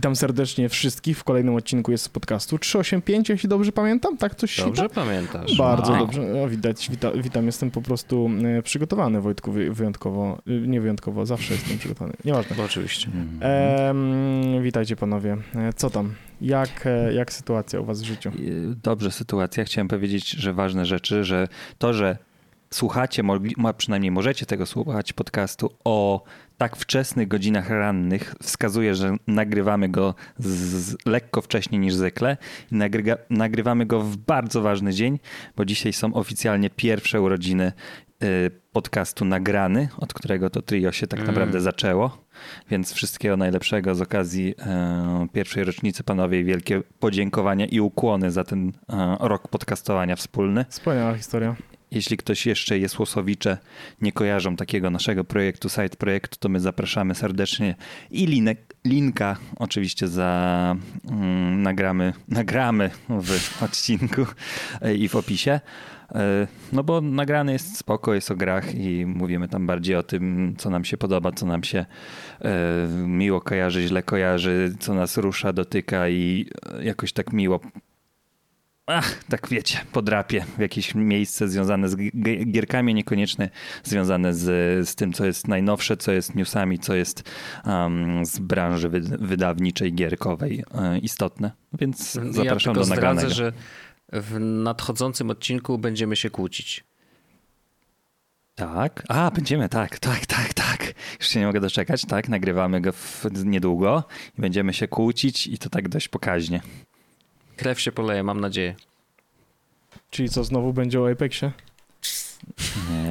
Witam serdecznie wszystkich w kolejnym odcinku jest z podcastu 385, jeśli dobrze pamiętam, tak coś się Dobrze pamiętasz. Bardzo Wow. dobrze. No, widać, wita, witam, jestem po prostu e, przygotowany, Wojtku, wy- wyjątkowo. E, Nie wyjątkowo, zawsze jestem przygotowany. Nieważne. No, oczywiście. Em, witajcie panowie. E, Co tam? Jak, jak sytuacja u was w życiu? Dobrze sytuacja. Chciałem powiedzieć, że ważne rzeczy, że to, że słuchacie, przynajmniej możecie tego słuchać podcastu o tak wczesnych godzinach rannych, wskazuje, że nagrywamy go z, lekko wcześniej niż zwykle i nagryga, nagrywamy go w bardzo ważny dzień, bo dzisiaj są oficjalnie pierwsze urodziny y, podcastu nagrany, od którego to trio się tak Mm. naprawdę zaczęło. Więc wszystkiego najlepszego z okazji e, pierwszej rocznicy, panowie, i wielkie podziękowania i ukłony za ten e, rok podcastowania wspólny. Wspaniała historia. Jeśli ktoś jeszcze jest Łosowicze, nie kojarzą takiego naszego projektu, site projektu, to my zapraszamy serdecznie i linek, linka oczywiście za mm, nagramy, nagramy w odcinku e, i w opisie. E, No bo nagrany jest spoko, jest o grach i mówimy tam bardziej o tym, co nam się podoba, co nam się e, miło kojarzy, źle kojarzy, co nas rusza, dotyka i jakoś tak miło ach, tak wiecie, podrapie w jakieś miejsce związane z gi- gierkami, niekoniecznie związane z, z tym, co jest najnowsze, co jest newsami, co jest um, z branży wy, wydawniczej, gierkowej e, istotne. Więc ja zapraszam tylko do nagranego. zdradzę, że w nadchodzącym odcinku będziemy się kłócić. Tak. A, będziemy, tak, tak, tak, tak. Już się nie mogę doczekać, tak. Nagrywamy go niedługo i będziemy się kłócić i to tak dość pokaźnie. Krew się poleje, mam nadzieję. Czyli co, znowu będzie o Apexie?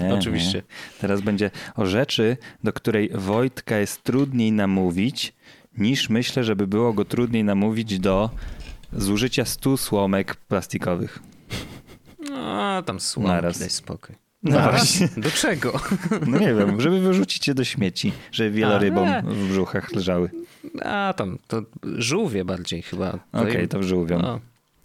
Nie, Oczywiście. Nie. Teraz będzie o rzeczy, do której Wojtka jest trudniej namówić, niż myślę, żeby było go trudniej namówić do zużycia 100 słomek plastikowych. A tam słomki, Naraz. daj spokój. No właśnie. Do czego? No nie wiem, żeby wyrzucić je do śmieci, żeby wielorybom A, w brzuchach leżały. A tam, to żółwie bardziej chyba. Okej, im- to żółwią. no,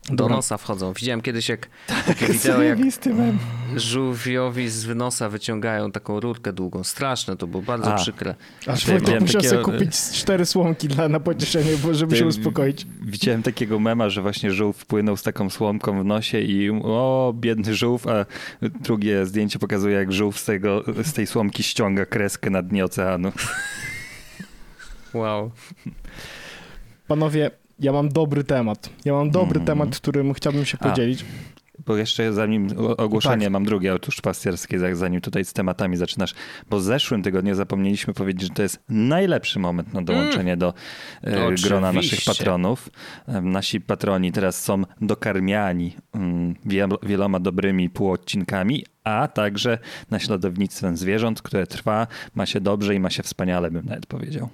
do Dobra. nosa wchodzą. Widziałem kiedyś jak takie wideo, jak mem. żółwiowi z nosa wyciągają taką rurkę długą. Straszne to było, bardzo A. przykre. Aż Wojtek musiał takiego- sobie kupić cztery słomki dla, na pocieszenie, bo żeby Ty- się uspokoić. Widziałem takiego mema, że właśnie żółw wpłynął z taką słomką w nosie i o, biedny żółw, a drugie zdjęcie pokazuje, jak żółw z, tego, z tej słomki ściąga kreskę na dnie oceanu. Wow. Panowie, ja mam dobry temat. Ja mam dobry Mm. temat, którym chciałbym się A. podzielić. Bo jeszcze zanim ogłoszenie Tak. mam drugie otóż pasterskie, za- zanim tutaj z tematami zaczynasz, bo w zeszłym tygodniu zapomnieliśmy powiedzieć, że to jest najlepszy moment na dołączenie do e, Oczywiście. grona naszych patronów. E, Nasi patroni teraz są dokarmiani mm, wiel- wieloma dobrymi półodcinkami, a także naśladownictwem zwierząt, które trwa, ma się dobrze i ma się wspaniale, bym nawet powiedział.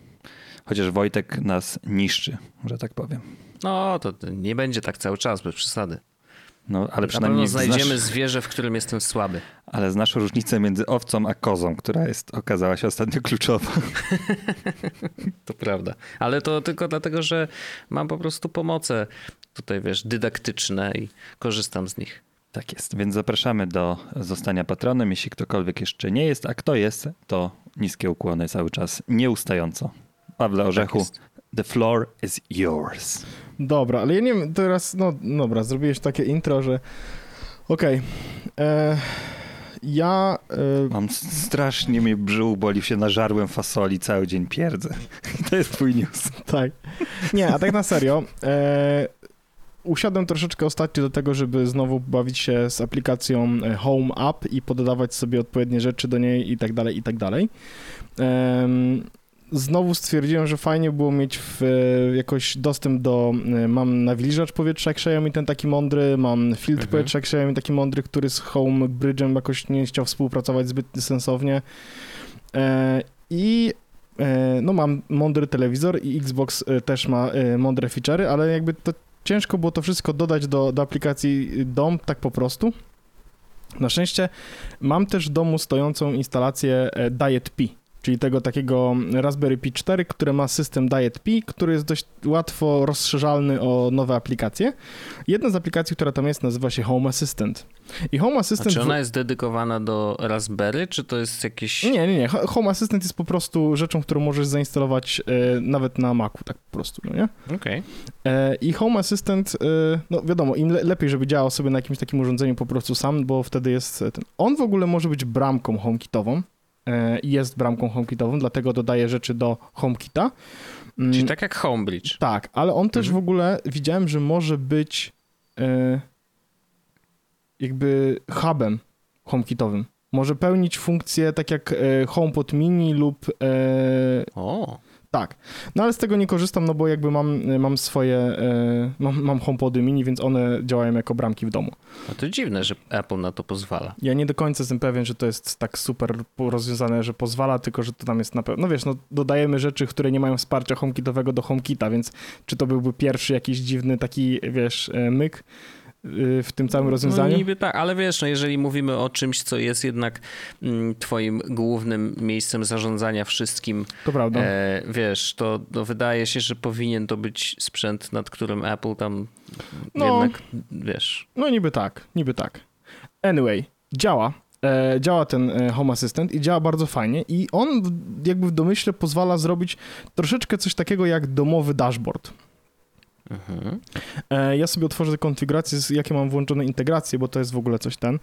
Chociaż Wojtek nas niszczy, że tak powiem. No, to nie będzie tak cały czas, bez przesady. No, ale przynajmniej znajdziemy znasz... zwierzę, w którym jestem słaby. Ale znasz różnicę między owcą a kozą, która jest, okazała się ostatnio kluczowa. To prawda. Ale to tylko dlatego, że mam po prostu pomoce tutaj, wiesz, dydaktyczne i korzystam z nich. Tak jest, więc zapraszamy do zostania patronem, jeśli ktokolwiek jeszcze nie jest, a kto jest, to niskie ukłony cały czas, nieustająco. Pawle Orzechu, jest. the floor is yours. Dobra, ale ja nie wiem, teraz, no dobra, zrobiłeś takie intro, że okej. e, Ja, e, Mam strasznie mnie brzuch boli, się nażarłem fasoli, cały dzień pierdzę. To jest twój news. tak. Nie, a tak na serio, e, usiadłem troszeczkę ostatnio do tego, żeby znowu bawić się z aplikacją e, Home App i poddawać sobie odpowiednie rzeczy do niej i tak dalej, i tak dalej. Em, Znowu stwierdziłem, że fajnie było mieć w, e, jakoś dostęp do. e, Mam nawilżacz powietrza Xiaomi, ten taki mądry, mam filtr Mhm. powietrza Xiaomi, taki mądry, który z Home Bridge'em jakoś nie chciał współpracować zbyt sensownie. E, I no mam mądry telewizor i Xbox też ma mądre feature'y, ale jakby to ciężko było to wszystko dodać do, do aplikacji DOM tak po prostu. Na szczęście mam też w domu stojącą instalację Diet P. czyli tego takiego Raspberry Pi 4, które ma system Diet Pi, który jest dość łatwo rozszerzalny o nowe aplikacje. Jedna z aplikacji, która tam jest, nazywa się Home Assistant. I Home Assistant... A czy ona jest dedykowana do Raspberry, czy to jest jakieś... Nie, nie, nie. Home Assistant jest po prostu rzeczą, którą możesz zainstalować e, nawet na Macu, tak po prostu, no nie? Okej. E, I Home Assistant, e, no wiadomo, im le lepiej, żeby działał sobie na jakimś takim urządzeniu po prostu sam, bo wtedy jest ten... On w ogóle może być bramką HomeKitową jest bramką HomeKitową, dlatego dodaje rzeczy do HomeKita. Mm, Czyli tak jak Homebridge. tak, ale on też Mhm. w ogóle widziałem, że może być e, jakby hubem HomeKitowym. Może pełnić funkcję tak jak e, HomePod Mini lub e, O, tak. No ale z tego nie korzystam, no bo jakby mam, mam swoje, e, mam, mam HomePody Mini, więc one działają jako bramki w domu. no to dziwne, że Apple na to pozwala. Ja nie do końca jestem pewien, że to jest tak super rozwiązane, że pozwala, tylko że to tam jest na pewno. No wiesz, no dodajemy rzeczy, które nie mają wsparcia HomeKitowego do HomeKita, więc czy to byłby pierwszy jakiś dziwny taki, wiesz, e, myk y, w tym całym rozwiązaniu? No niby tak, ale wiesz, no jeżeli mówimy o czymś, co jest jednak mm, twoim głównym miejscem zarządzania wszystkim, To prawda. e, wiesz, to, to wydaje się, że powinien to być sprzęt, nad którym Apple tam No. jednak, wiesz... No niby tak, niby tak. Anyway, działa. E, działa ten e, Home Assistant i działa bardzo fajnie i on jakby w domyśle pozwala zrobić troszeczkę coś takiego jak domowy dashboard. Mhm. E, ja sobie otworzę konfigurację, jakie mam włączone integracje, bo to jest w ogóle coś ten.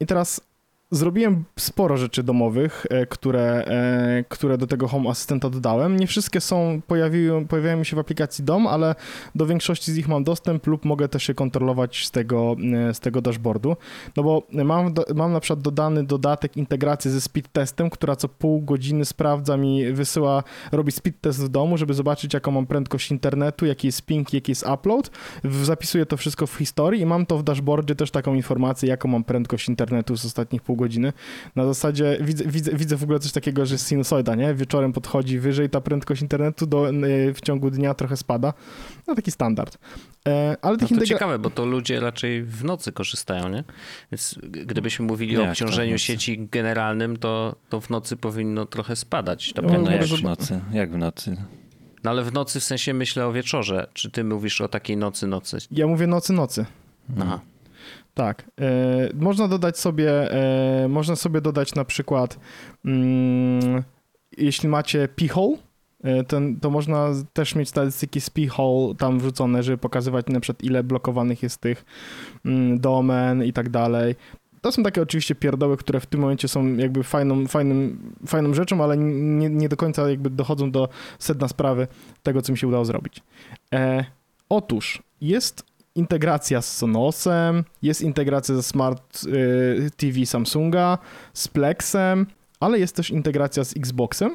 I teraz zrobiłem sporo rzeczy domowych, e, które, e, które do tego Home Assistanta dodałem. Nie wszystkie są, pojawiły, pojawiają się w aplikacji DOM, ale do większości z nich mam dostęp lub mogę też je kontrolować z tego, e, z tego dashboardu. No bo mam, mam na przykład dodany dodatek integracji ze speed testem, która co pół godziny sprawdza mi, wysyła, robi speed test w domu, żeby zobaczyć jaką mam prędkość internetu, jaki jest ping, jaki jest upload. Zapisuję to wszystko w historii i mam to w dashboardzie też taką informację, jaką mam prędkość internetu z ostatnich pół godziny. Na zasadzie widzę, widzę, widzę w ogóle coś takiego, że jest sinusoida, nie? Wieczorem podchodzi wyżej ta prędkość internetu, do, e, w ciągu dnia trochę spada. No taki standard. E, Ale No tych to integra- ciekawe, bo to ludzie raczej w nocy korzystają, nie? Więc gdybyśmy mówili Jak o to obciążeniu nocy? sieci generalnym, to, to w nocy powinno trochę spadać ta No, No, jak w nocy, jak w nocy. No ale w nocy w sensie myślę o wieczorze. Czy ty mówisz o takiej nocy, nocy? Ja mówię nocy, nocy. Aha. Tak. E, można dodać sobie, e, można sobie dodać na przykład, mm, jeśli macie p-hole, e, ten, to można też mieć statystyki z p-hole tam wrzucone, żeby pokazywać na przykład ile blokowanych jest tych mm, domen i tak dalej. To są takie oczywiście pierdoły, które w tym momencie są jakby fajną, fajnym, fajną rzeczą, ale nie, nie do końca jakby dochodzą do sedna sprawy tego, co mi się udało zrobić. E, otóż jest integracja z Sonosem, jest integracja ze Smart y, TV Samsunga, z Plexem, ale jest też integracja z Xboxem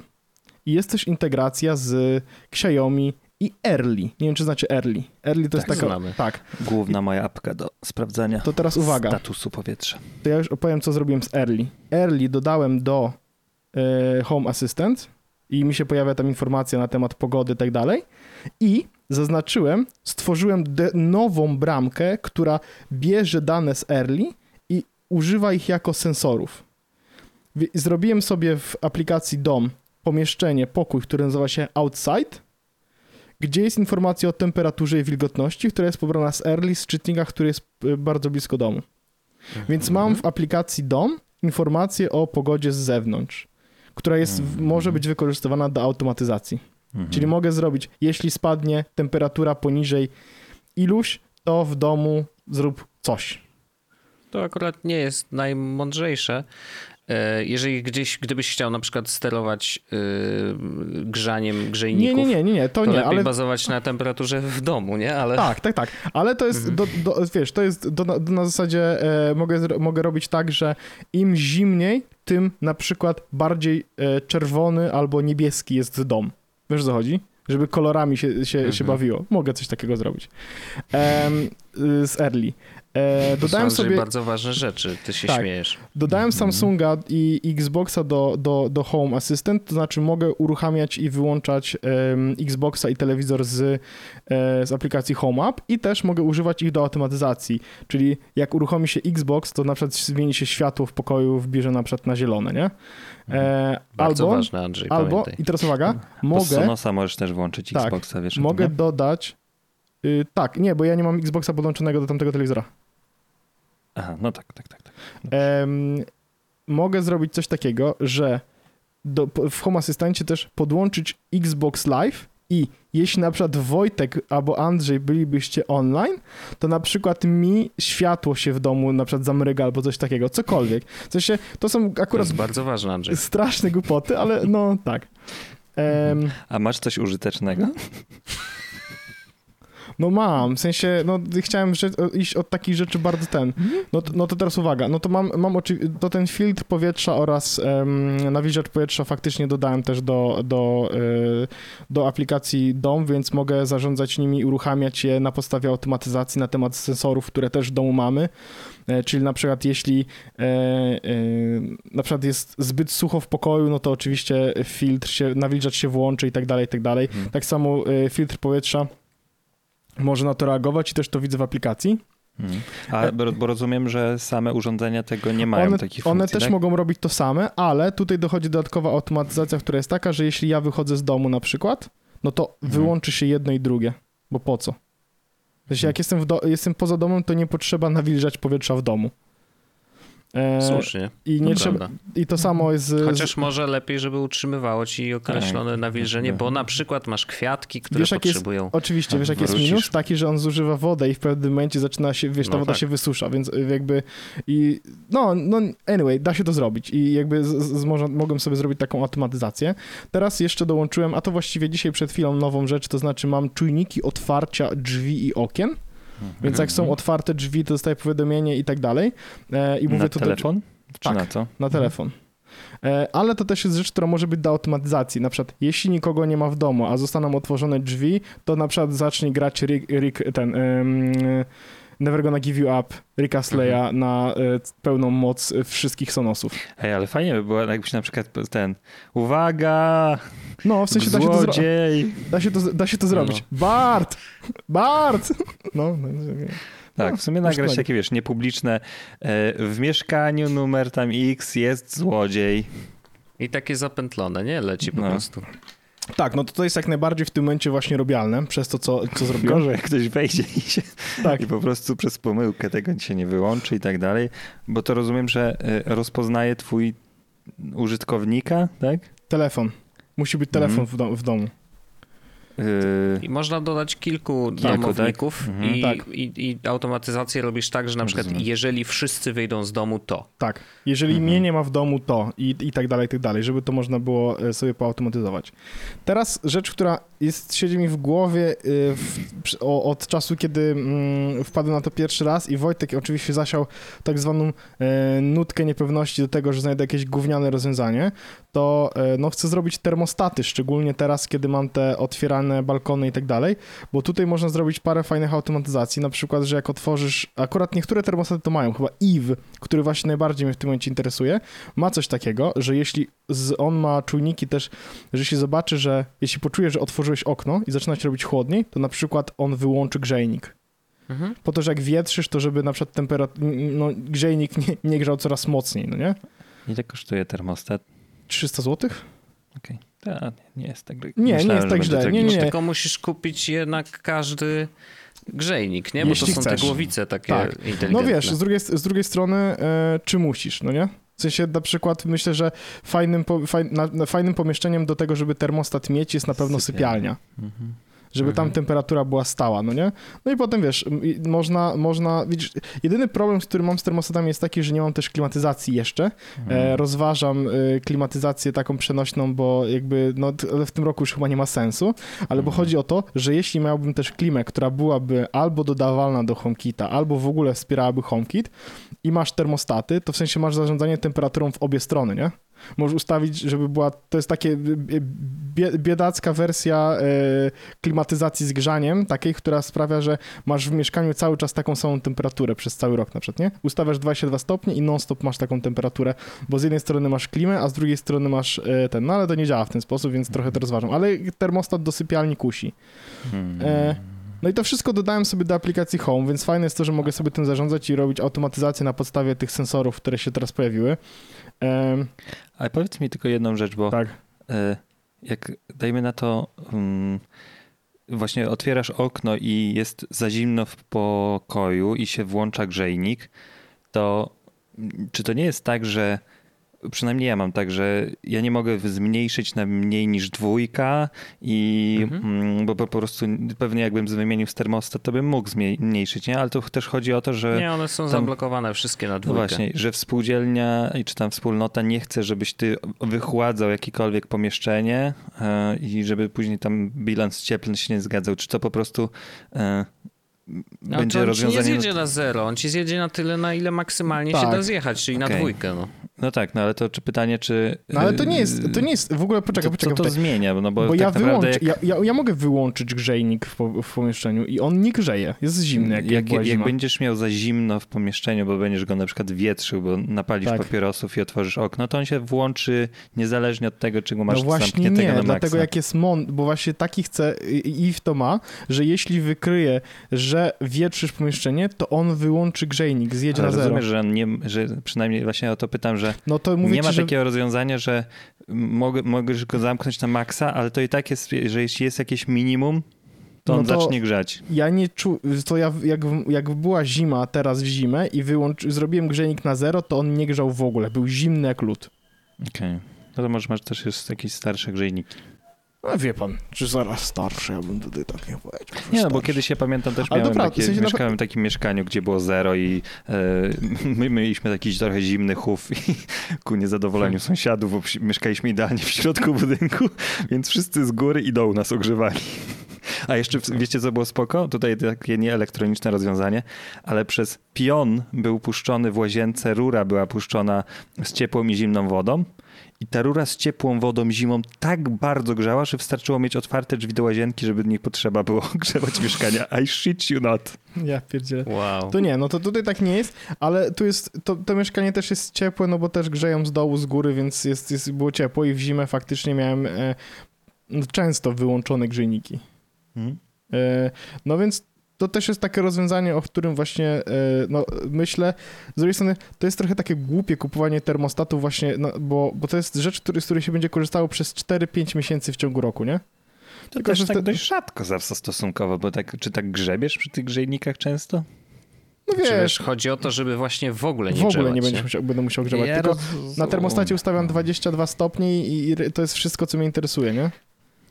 i jest też integracja z Xiaomi i Early. Nie wiem, czy znacie Early. Early to jest Tak, taka... znamy. Tak, Główna moja apka do sprawdzania to teraz uwaga. statusu powietrza. To ja już opowiem, co zrobiłem z Early. Early dodałem do e, Home Assistant i mi się pojawia tam informacja na temat pogody i tak dalej. I zaznaczyłem, stworzyłem nową bramkę, która bierze dane z Early i używa ich jako sensorów. Zrobiłem sobie w aplikacji DOM pomieszczenie, pokój, który nazywa się Outside, gdzie jest informacja o temperaturze i wilgotności, która jest pobrana z Early, z czytnika, który jest y, bardzo blisko domu. Więc mam w aplikacji DOM informację o pogodzie z zewnątrz, która jest, Mhm. może być wykorzystywana do automatyzacji. Mhm. Czyli mogę zrobić, jeśli spadnie temperatura poniżej iluś, to w domu zrób coś. To akurat nie jest najmądrzejsze. E, Jeżeli gdzieś, gdybyś chciał na przykład sterować y, grzaniem Nie, grzejników, nie, nie, nie, nie, to, to nie, lepiej ale bazować na temperaturze w domu, nie? Ale tak, tak, tak, ale to jest, do, do, wiesz, to jest do, do, na zasadzie, e, mogę, mogę robić tak, że im zimniej, tym na przykład bardziej e, czerwony albo niebieski jest dom. Wiesz o co chodzi? Żeby kolorami się, się, się Mhm. bawiło. Mogę coś takiego zrobić. Y, z Early. E, To dodałem są sobie, bardzo ważne rzeczy, ty się Tak. śmiejesz. dodałem Mhm. Samsunga i Xboxa do, do, do Home Assistant, to znaczy mogę uruchamiać i wyłączać em, Xboxa i telewizor z, e, z aplikacji Home App i też mogę używać ich do automatyzacji, czyli jak uruchomi się Xbox, to na przykład zmieni się światło w pokoju, wbierze na przykład na zielone, nie? E, Bardzo albo, ważne, Andrzej, albo, pamiętaj. i teraz uwaga, Bo mogę, Sonosa możesz też włączyć Tak, Xboxa, wiesz mogę dodać, y, tak, nie, bo ja nie mam Xboxa podłączonego do tamtego telewizora. Aha, no tak, tak, tak. tak. Mogę zrobić coś takiego, że do, w Home Asystencie też podłączyć Xbox Live i jeśli na przykład Wojtek albo Andrzej bylibyście online, to na przykład mi światło się w domu na przykład zamryga albo coś takiego, cokolwiek. W sensie, to są To akurat jest bardzo ważne, Andrzej. straszne głupoty, ale no tak. Em, A masz coś użytecznego? No mam, w sensie, no chciałem że, iść od takich rzeczy bardzo ten. No, to- no to teraz uwaga, no to mam, mam oczy, to ten filtr powietrza oraz um, nawilżacz powietrza faktycznie dodałem też do, do, y, do aplikacji DOM, więc mogę zarządzać nimi i uruchamiać je na podstawie automatyzacji na temat sensorów, które też w domu mamy. E, Czyli na przykład jeśli e, e, na przykład jest zbyt sucho w pokoju, no to oczywiście filtr się, nawilżacz się włączy i tak dalej, i tak dalej. Mhm. Tak samo e, filtr powietrza może na to reagować i też to widzę w aplikacji. Mhm. A, bo, bo rozumiem, że same urządzenia tego nie mają One, takich one funkcji, też tak? mogą robić to same, ale tutaj dochodzi dodatkowa automatyzacja, która jest taka, że jeśli ja wychodzę z domu na przykład, no to Mhm. wyłączy się jedno i drugie, bo po co? Sensie, jak jestem, w do, jestem poza domem, to nie potrzeba nawilżać powietrza w domu. E, Słusznie. I, nie to trzeba, prawda. I to samo jest z, Chociaż może lepiej, żeby utrzymywało ci określone Tak. nawilżenie, bo na przykład masz kwiatki, które Wiesz, jak jest- potrzebują. Oczywiście, wiesz, jaki jest minus? Taki, że on zużywa wodę i w pewnym momencie zaczyna się, wiesz, ta No woda tak. się wysusza, więc y, jakby i no, no anyway, da się to zrobić i jakby z, z, może, mogłem sobie zrobić taką automatyzację. Teraz jeszcze dołączyłem, a to właściwie dzisiaj przed chwilą nową rzecz, to znaczy mam czujniki otwarcia drzwi i okien, więc jak są otwarte drzwi, to dostaję powiadomienie i tak dalej. E, I mówię na to telefon? Czy Tak. na co? na telefon. E, Ale to też jest rzecz, która może być do automatyzacji. Na przykład, jeśli nikogo nie ma w domu, a zostaną otworzone drzwi, to na przykład zacznie grać Rick, Rick ten Never Gonna Give You Up Ricka Sleya na e, pełną moc e, wszystkich Sonosów. Ej, ale fajnie by było, jakbyś na przykład ten uwaga, No, w sensie da się to, da się to, da się to zrobić. Bart! Bart! No, no, no, Tak, w sumie masz nagrać takie, wiesz, niepubliczne e, w mieszkaniu numer tam X jest złodziej. I takie zapętlone, nie? Leci po No. prostu. Tak, no to to jest jak najbardziej w tym momencie właśnie robialne, przez to, co, co zrobiłem. Gorzej, jak ktoś wejdzie i, się, Tak. i po prostu przez pomyłkę tego się nie wyłączy i tak dalej, bo to rozumiem, że e, rozpoznaje twój użytkownika, tak? Telefon. Musi być telefon Mhm. w, dom, w domu. I można dodać kilku tak? domowników Mhm. i, Tak. i, i automatyzację robisz tak, że na przykład Rozumiem. jeżeli wszyscy wyjdą z domu, to. Tak. Jeżeli Mhm. mnie nie ma w domu, to i, i tak dalej, i tak dalej, żeby to można było e, sobie poautomatyzować. Teraz rzecz, która jest, siedzi mi w głowie e, w, o, od czasu, kiedy mm, wpadłem na to pierwszy raz i Wojtek oczywiście zasiał tak zwaną e, nutkę niepewności do tego, że znajdę jakieś gówniane rozwiązanie, to e, no, chcę zrobić termostaty, szczególnie teraz, kiedy mam te otwierane balkony i tak dalej, bo tutaj można zrobić parę fajnych automatyzacji, na przykład, że jak otworzysz, akurat niektóre termostaty to mają, chyba Eve, który właśnie najbardziej mnie w tym momencie interesuje, ma coś takiego, że jeśli z, on ma czujniki też, że jeśli zobaczy, że jeśli poczuje, że otworzyłeś okno i zaczyna się robić chłodniej, to na przykład on wyłączy grzejnik. Mhm. Po to, że jak wietrzysz, to żeby na przykład temperatura, no grzejnik nie, nie grzał coraz mocniej, no nie? ile kosztuje termostat? 300 zł? Ta, nie jest tak nie jest myślałem, że tak będzie źle. Nie, tragicznie. nie, nie. Tylko musisz kupić jednak każdy grzejnik, nie? Bo Jeśli to są chcesz. te głowice takie Tak. inteligentne. No wiesz, z drugiej, z drugiej strony, e, czy musisz, no nie? W sensie na przykład myślę, że fajnym, po, faj, na, na fajnym pomieszczeniem do tego, żeby termostat mieć jest na pewno Sypialnia. sypialnia. Mhm. Żeby tam Mhm. temperatura była stała, no nie? No i potem wiesz, można, można, widzisz, jedyny problem, z którym mam z termostatami jest taki, że nie mam też klimatyzacji jeszcze. Mhm. E, rozważam y, klimatyzację taką przenośną, bo jakby, no w tym roku już chyba nie ma sensu, ale bo Mhm. chodzi o to, że jeśli miałbym też klimę, która byłaby albo dodawalna do HomeKita, albo w ogóle wspierałaby HomeKit i masz termostaty, to w sensie masz zarządzanie temperaturą w obie strony, nie? Możesz ustawić, żeby była, to jest takie bie, biedacka wersja e, klimatyzacji z grzaniem, takiej, która sprawia, że masz w mieszkaniu cały czas taką samą temperaturę przez cały rok na przykład, nie? Ustawiasz 22 stopnie i non-stop masz taką temperaturę, bo z jednej strony masz klimę, a z drugiej strony masz e, ten, no ale to nie działa w ten sposób, więc trochę to rozważam, ale termostat do sypialni kusi. Hmm. E, no i to wszystko dodałem sobie do aplikacji Home, więc fajne jest to, że mogę sobie tym zarządzać i robić automatyzację na podstawie tych sensorów, które się teraz pojawiły. Um, Ale powiedz mi tylko jedną rzecz, bo tak. E, jak dajmy na to, um, właśnie otwierasz okno i jest za zimno w pokoju i się włącza grzejnik, to czy to nie jest tak, że przynajmniej ja mam tak, że ja nie mogę zmniejszyć na mniej niż dwójka i mhm. Mm, bo po prostu pewnie jakbym wymienił z termostat, to bym mógł zmniejszyć, nie? Ale to też chodzi o to, że... Nie, one są tam, zablokowane wszystkie na dwójkę. Właśnie, że współdzielnia czy tam wspólnota nie chce, żebyś ty wychładzał jakiekolwiek pomieszczenie yy, i żeby później tam bilans cieplny się nie zgadzał. Czy to po prostu yy, no, będzie on rozwiązanie... On ci nie zjedzie na zero, on ci zjedzie na tyle, na ile maksymalnie tak. się da zjechać, czyli okay. na dwójkę. No. No tak, no ale to czy pytanie, czy... No ale to nie jest, to nie jest, w ogóle poczekaj, to, poczekaj. To, to zmienia, no bo, bo tak ja, wyłącz, jak... ja, ja, ja, mogę wyłączyć grzejnik w, w, pomieszczeniu i on nie grzeje, jest zimny jak, jak, jak, jak będziesz miał za zimno w pomieszczeniu, bo będziesz go na przykład wietrzył, bo napalisz tak. papierosów i otworzysz okno, to on się włączy niezależnie od tego, czy go masz no właśnie nie, na dlatego jak jest mon, bo właśnie taki chce i w to ma, że jeśli wykryje, że wietrzysz pomieszczenie to on wyłączy grzejnik, zjedzie Ale na zero. Rozumiesz, że, nie, że przynajmniej właśnie o to pytam, że no to nie ma ci, takiego że... rozwiązania, że mogę, możesz go zamknąć na maksa, ale to i tak jest, że jeśli jest jakieś minimum, to no on to zacznie grzać. Ja nie czuję, to ja, jak, jak była zima teraz w zimę i wyłączy, zrobiłem grzejnik na zero, to on nie grzał w ogóle, był zimny jak lód. Okej. Okay. No to może masz też jest jakieś starsze grzejniki. No wie pan, czy zaraz starszy, ja bym tutaj tak nie powiedział. Nie, no bo kiedyś ja pamiętam też, miałem dobra, takie, w sensie mieszkałem w takim mieszkaniu, gdzie było zero i e, my mieliśmy taki trochę zimny chów i ku niezadowoleniu sąsiadów, bo mieszkaliśmy idealnie w środku budynku, więc wszyscy z góry i dołu nas ogrzewali. A jeszcze wiecie, co było spoko? Tutaj takie nieelektroniczne rozwiązanie, ale przez pion był puszczony w łazience, rura była puszczona z ciepłą i zimną wodą i ta rura z ciepłą wodą zimą tak bardzo grzała, że wystarczyło mieć otwarte drzwi do łazienki, żeby nie potrzeba było grzewać mieszkania. I shit you not. Ja pierdzielę. Wow. To nie, no to tutaj tak nie jest, ale tu jest, to, to mieszkanie też jest ciepłe, no bo też grzeją z dołu, z góry, więc jest, jest, było ciepło i w zimę faktycznie miałem e, no, często wyłączone grzejniki. Hmm. E, no więc to też jest takie rozwiązanie, o którym właśnie e, no, myślę. Z drugiej strony to jest trochę takie głupie kupowanie termostatu właśnie, no, bo, bo to jest rzecz, który, z której się będzie korzystało przez 4-5 miesięcy w ciągu roku, nie? To Tylko, też że tak te... dość rzadko zawsze stosunkowo, bo tak, czy tak grzebiesz przy tych grzejnikach często? No wiesz, wiesz, chodzi o to, żeby właśnie w ogóle nie W ogóle grzebać, nie, będziesz musiał, będę musiał grzebać, ja tylko roz... na termostacie ustawiam 22 stopnie i to jest wszystko, co mnie interesuje, nie?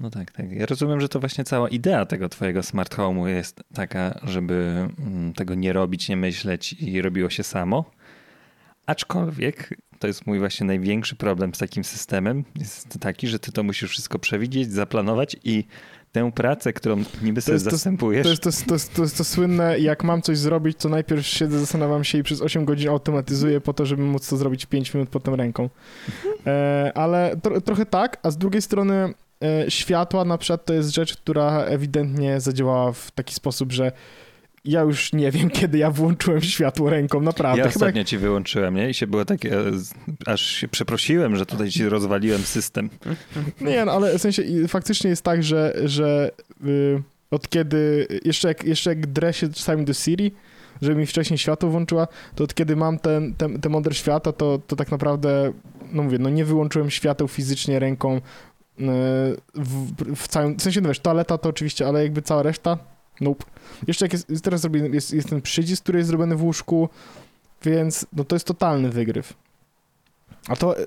No tak, tak. Ja rozumiem, że to właśnie cała idea tego twojego smart home'u jest taka, żeby mm, tego nie robić, nie myśleć i robiło się samo. Aczkolwiek to jest mój właśnie największy problem z takim systemem. Jest taki, że ty to musisz wszystko przewidzieć, zaplanować i tę pracę, którą niby sobie to zastępujesz. To jest to, to, to jest to słynne, jak mam coś zrobić, to najpierw siedzę, zastanawiam się i przez 8 godzin automatyzuję po to, żeby móc to zrobić 5 minut potem ręką. E, ale trochę tak, a z drugiej strony światła na przykład to jest rzecz, która ewidentnie zadziałała w taki sposób, że ja już nie wiem, kiedy ja włączyłem światło ręką, naprawdę. Ja ostatnio jak... ci wyłączyłem, nie? I się było takie, aż się przeprosiłem, że tutaj ci rozwaliłem system. Nie, no ale w sensie faktycznie jest tak, że, że y, od kiedy, jeszcze jak, jeszcze jak drę się czasami do Siri, żeby mi wcześniej światło włączyła, to od kiedy mam ten, ten, te mądre świata, to, to tak naprawdę, no mówię, no nie wyłączyłem świateł fizycznie ręką, w, w całym, w sensie, no wiesz, toaleta to oczywiście, ale jakby cała reszta, nope. Jeszcze jak jest, teraz zrobiony, jest, jest ten przycisk, który jest zrobiony w łóżku, więc no to jest totalny wygryw. A to e,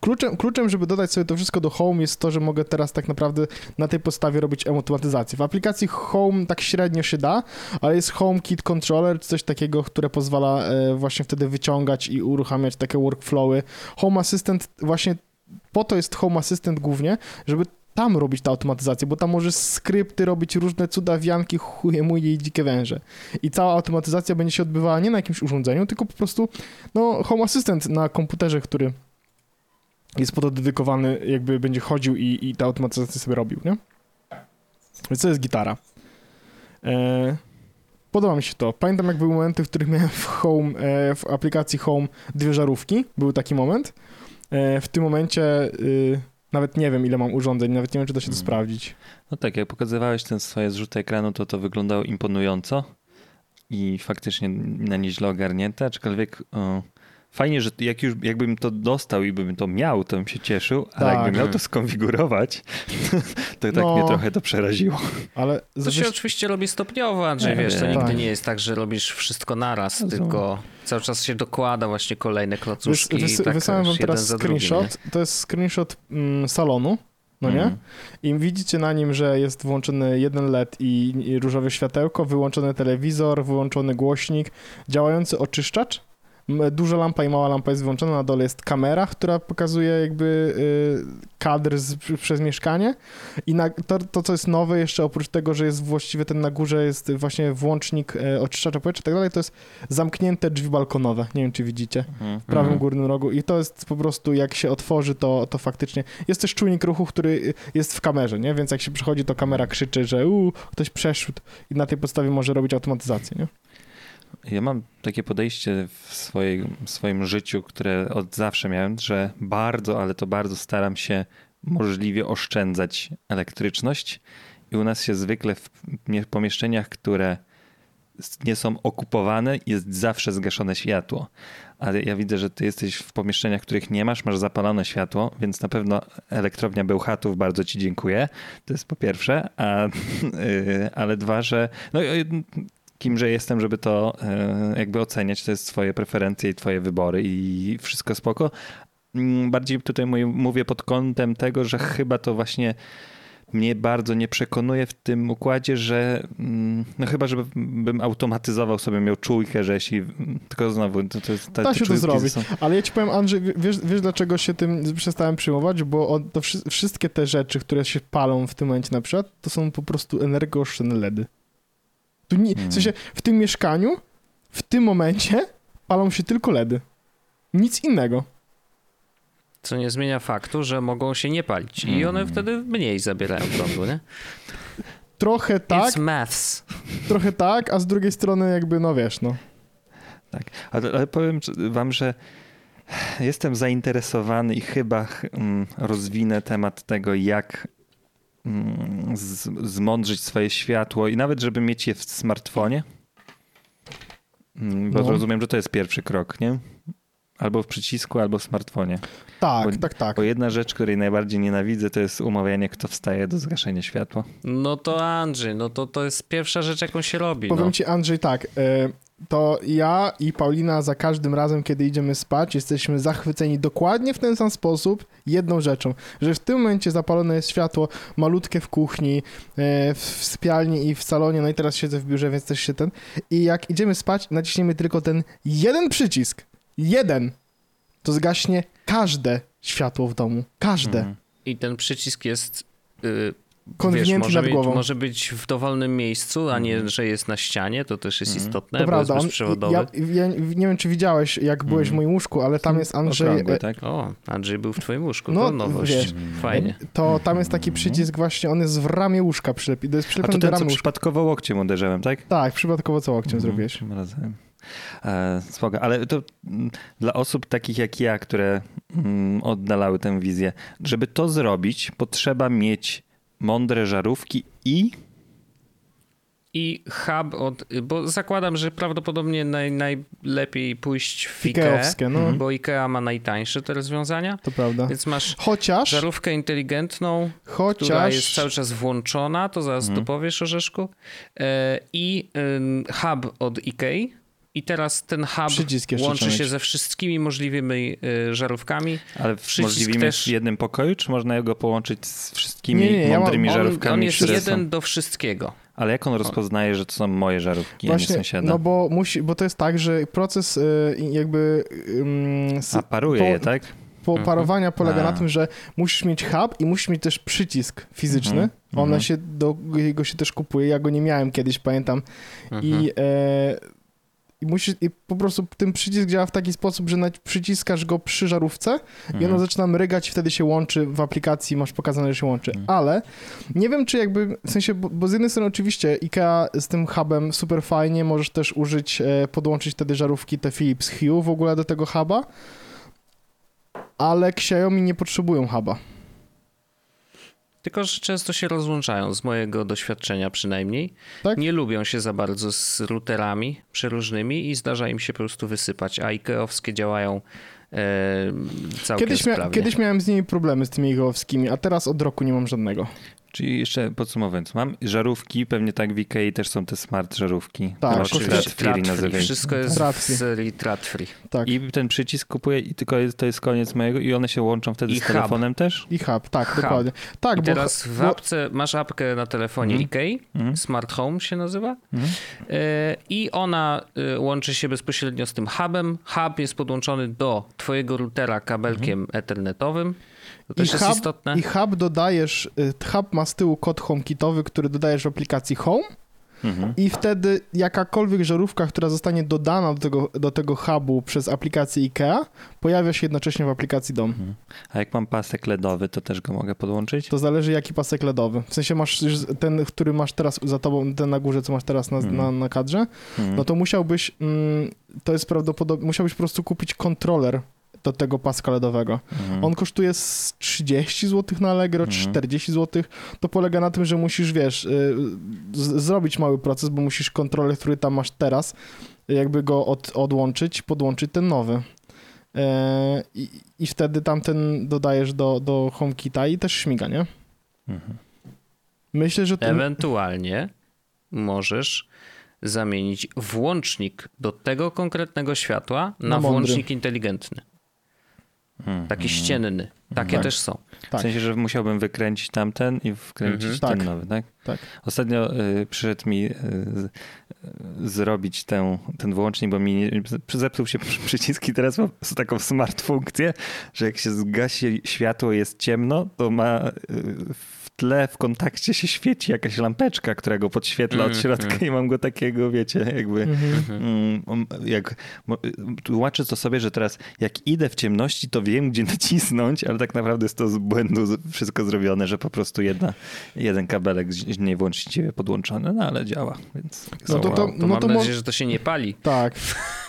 kluczem, kluczem, żeby dodać sobie to wszystko do Home jest to, że mogę teraz tak naprawdę na tej podstawie robić automatyzację. W aplikacji Home tak średnio się da, ale jest HomeKit Controller, coś takiego, które pozwala e, właśnie wtedy wyciągać i uruchamiać takie workflowy. Home Assistant właśnie po to jest Home Assistant głównie, żeby tam robić tę automatyzację, bo tam możesz skrypty robić różne cuda, wianki, chuje, muje i dzikie węże. I cała automatyzacja będzie się odbywała nie na jakimś urządzeniu, tylko po prostu no, Home Assistant na komputerze, który jest po to dedykowany, jakby będzie chodził i, i tę automatyzację sobie robił, nie? Więc to jest gitara. E, podoba mi się to. Pamiętam, jak były momenty, w których miałem w Home, e, w aplikacji Home dwie żarówki. Był taki moment. E, w tym momencie y, nawet nie wiem, ile mam urządzeń, nawet nie wiem, czy da się to Mhm. sprawdzić. No tak, jak pokazywałeś ten swoje zrzuty ekranu, to to wyglądało imponująco i faktycznie na nieźle ogarnięte, aczkolwiek o, fajnie, że jak już, jakbym to dostał i bym to miał, to bym się cieszył, ale Tak. jakbym miał to skonfigurować, to tak No. mnie trochę to przeraziło. Ale To się oczywiście robi stopniowo, Andrzej, Nie, wiesz, to nigdy Tak. nie jest tak, że robisz wszystko naraz, Rozumiem. tylko cały czas się dokłada właśnie kolejne wys, klocuszki wys, i tak wysłałem wam teraz za drugim, screenshot. to jest screenshot mm, salonu, no nie? Mhm. I widzicie na nim, że jest włączony jeden LED i, i różowe światełko, wyłączony telewizor, wyłączony głośnik, działający oczyszczacz. Duża lampa i mała lampa jest wyłączona, na dole jest kamera, która pokazuje jakby y, kadr z, przez mieszkanie i na, to, to, co jest nowe jeszcze oprócz tego, że jest właściwie ten na górze jest właśnie włącznik y, oczyszczacza powietrza i tak dalej, to jest zamknięte drzwi balkonowe, nie wiem czy widzicie Mhm. w prawym Mhm. górnym rogu i to jest po prostu jak się otworzy, to, to faktycznie jest też czujnik ruchu, który jest w kamerze, nie? Więc jak się przychodzi, to kamera krzyczy, że u, ktoś przeszedł i na tej podstawie może robić automatyzację, nie? Ja mam takie podejście w, w swoim życiu, które od zawsze miałem, że bardzo, ale to bardzo staram się możliwie oszczędzać elektryczność i u nas się zwykle w mie- pomieszczeniach, które nie są okupowane, jest zawsze zgaszone światło. Ale ja widzę, że ty jesteś w pomieszczeniach, których nie masz, masz zapalone światło, więc na pewno elektrownia Bełchatów bardzo ci dziękuję. To jest po pierwsze, a, yy, ale dwa, że no, yy, kimże jestem, żeby to e, jakby oceniać, to jest twoje preferencje i twoje wybory i wszystko spoko. Mm, Bardziej tutaj mówię- pod kątem tego, że chyba to właśnie mnie bardzo nie przekonuje w tym układzie, że mm, no chyba, żebym automatyzował sobie, miał czujkę, że jeśli, tylko znowu, to, to te, Da się to zrobić. są- Ale ja ci powiem, Andrzej, wiesz, wiesz dlaczego się tym przestałem przyjmować? Bo on, to wszy- wszystkie te rzeczy, które się palą w tym momencie na przykład, to są po prostu energooszczędne LEDy. Tu nie, Hmm. W sensie, w tym mieszkaniu, w tym momencie palą się tylko LEDy. Nic innego. Co nie zmienia faktu, że mogą się nie palić i one Mhm. wtedy mniej zabierają prądu, nie? Trochę tak, It's maths. trochę tak, a z drugiej strony jakby, no wiesz, no. Ale, ale powiem wam, że jestem zainteresowany i chyba mm, rozwinę temat tego, jak z, zmądrzyć swoje światło i nawet, żeby mieć je w smartfonie. Mm, Bo No. rozumiem, że to jest pierwszy krok, nie? Albo w przycisku, albo w smartfonie. Tak, Bo- tak, tak. Bo jedna rzecz, której najbardziej nienawidzę, to jest umawianie, kto wstaje do zgaszenia światła. No to Andrzej, no to to jest pierwsza rzecz, jaką się robi. Powiem No. ci, Andrzej, tak. Y, To ja i Paulina za każdym razem, kiedy idziemy spać, jesteśmy zachwyceni dokładnie w ten sam sposób jedną rzeczą, że w tym momencie zapalone jest światło malutkie w kuchni, y, w sypialni i w salonie, no i teraz siedzę w biurze, więc też się ten. I jak idziemy spać, naciśniemy tylko ten jeden przycisk, jeden, to zgaśnie każde światło w domu. Każde. Mhm. I ten przycisk jest. Yy, Wiesz, może nad być, głową. może być w dowolnym miejscu, a nie, Mhm. że jest na ścianie, to też jest Mhm. istotne, To bo prawda, jest on, bezprzewodowy. ja, ja nie wiem, czy widziałeś, jak byłeś w Mhm. moim łóżku, ale tam jest Andrzej, Okrągły, e, tak? O, Andrzej był w twoim łóżku, No, to nowość. wiesz, Fajnie. to tam jest taki przycisk właśnie, on jest w ramię łóżka przylepi, to jest A przylepiony to do ten, ramy co łóżka. przypadkowo łokciem uderzyłem, tak? Tak, przypadkowo co łokciem Mhm, zrobiłeś. razem. E, spoko, ale to mm, dla osób takich jak ja, które mm, oddalały tę wizję, żeby to zrobić, potrzeba mieć mądre żarówki i I hub od. Bo zakładam, że prawdopodobnie naj, najlepiej pójść w Ikea, no, bo Ikea ma najtańsze te rozwiązania. to prawda. Więc masz Chociaż, żarówkę inteligentną, która chociaż, jest cały czas włączona, to zaraz Mhm. tu powiesz Orzeszku, e, i hub od Ikei. I teraz ten hub łączy się mieć. ze wszystkimi możliwymi y, żarówkami. ale w Przycisk możliwym też- w jednym pokoju, czy można go połączyć z wszystkimi Nie, nie, ja mam- mądrymi On, żarówkami? on jest jeden Są? do wszystkiego. Ale jak on rozpoznaje, że to są moje żarówki, a nie właśnie, sąsiada? no bo musi, bo to jest tak, że proces y, jakby ym, s- A paruje po- je, tak? po Mhm. parowania polega A. na tym, że musisz mieć hub i musisz mieć też przycisk fizyczny. Mhm, One mhm. się, do jego się też kupuje, ja go nie miałem kiedyś, pamiętam. Mhm. I, e, i musisz, i po prostu ten przycisk działa w taki sposób, że przyciskasz go przy żarówce i ono Mhm. zaczyna mrygać i wtedy się łączy w aplikacji, masz pokazane, że się łączy. Mhm. Ale nie wiem, czy jakby, w sensie, bo, bo z jednej strony oczywiście IKEA z tym hubem super fajnie, możesz też użyć, e, podłączyć wtedy żarówki te Philips Hue w ogóle do tego huba, ale Xiaomi nie potrzebują huba. Tylko, że często się rozłączają, z mojego doświadczenia przynajmniej. Tak? Nie lubią się za bardzo z routerami przeróżnymi i zdarza im się po prostu wysypać, a IKEA-owskie działają e, całkiem Kiedyś, mia- kiedyś miałem z nimi problemy, z tymi IKEA-owskimi, a teraz od roku nie mam żadnego. Czyli jeszcze podsumowując, mam żarówki, pewnie tak w Ikei też są te smart żarówki. Tak, free Trat free. nazywają. Wszystko jest Trat-free. w serii Trat Free. Tak. I, I ten przycisk kupuję i tylko jest, to jest koniec mojego i one się łączą wtedy I z hub. telefonem też? hub, tak, Hub. dokładnie. Tak, I bo, teraz w bo apce masz apkę na telefonie Mhm. IKEA, Mhm. Smart Home się nazywa. E, I ona e, łączy się bezpośrednio z tym hubem. Hub jest podłączony do twojego routera kabelkiem ethernetowym. To też jest hub, istotne. I hub dodajesz, y, hub ma z tyłu kod HomeKitowy, który dodajesz w aplikacji Home Mhm. i wtedy jakakolwiek żarówka, która zostanie dodana do tego, do tego hubu przez aplikację IKEA, pojawia się jednocześnie w aplikacji Dom. Mhm. A jak mam pasek LEDowy, to też go mogę podłączyć? To zależy jaki pasek LEDowy. W sensie masz ten, który masz teraz za tobą, ten na górze, co masz teraz na, Mhm. na, na kadrze, no to musiałbyś, mm, to jest prawdopodobnie, musiałbyś po prostu kupić kontroler do tego paska LEDowego. Mhm. On kosztuje z 30 zł na Allegro, Mhm. 40 zł. To polega na tym, że musisz, wiesz, y, z- zrobić mały proces, bo musisz kontroler, który tam masz teraz, jakby go od, odłączyć, podłączyć ten nowy. E, I, I wtedy tamten dodajesz do, do HomeKita i też śmiga, nie? Mhm. Myślę, że to... Ewentualnie możesz zamienić włącznik do tego konkretnego światła na, Na włącznik inteligentny. Mhm. Taki ścienny. Takie Tak. też są. tak. W sensie, że musiałbym wykręcić tamten i wkręcić Mhm. ten Tak. nowy, tak? Tak. Ostatnio y, przyszedł mi y, z- y, zrobić tę, ten włącznik, bo mi nie, zepsuł się przy- przycisk i teraz mam taką smart funkcję, że jak się zgasi światło jest ciemno, to ma y, tle w kontakcie się świeci jakaś lampeczka, która go podświetla od Mhm. środka i mam go takiego, wiecie, jakby... Mhm. Mm, um, jak mo- tłumaczę to sobie, że teraz jak idę w ciemności, to wiem, gdzie nacisnąć, ale tak naprawdę jest to z błędu wszystko zrobione, że po prostu jedna, jeden kabelek z- nie właściwie podłączony, no ale działa, więc No to- wow. to- To No mam mo- nadzieję, że to się nie pali. Tak,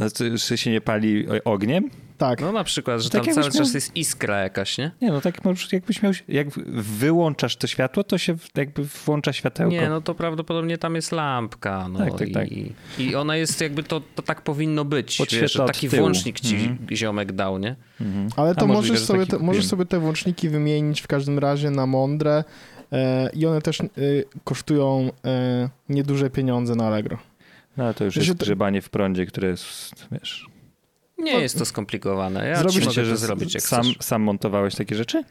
A czy- Czy się nie pali ogniem? tak. No na przykład, że Tak tam cały miał- czas jest iskra jakaś, nie? Nie, no tak możesz, jakbyś miał, jak wyłączasz to światło, to się jakby włącza światełko. Nie, no to prawdopodobnie tam jest lampka. No Tak, tak, i, tak. I ona jest jakby, to, to tak powinno być. Wiesz, taki włącznik ci Mhm. ziomek dał, nie? Mhm. Ale A to możesz że sobie, te, możesz sobie te włączniki wymienić w każdym razie na mądre e, i one też e, kosztują e, nieduże pieniądze na Allegro. No ale to już Że jest grzebanie w prądzie, które jest, wiesz... Nie jest to skomplikowane. Ja Zrobisz- ci mogę to że zrobić, jak sam, chcesz. sam montowałeś takie rzeczy?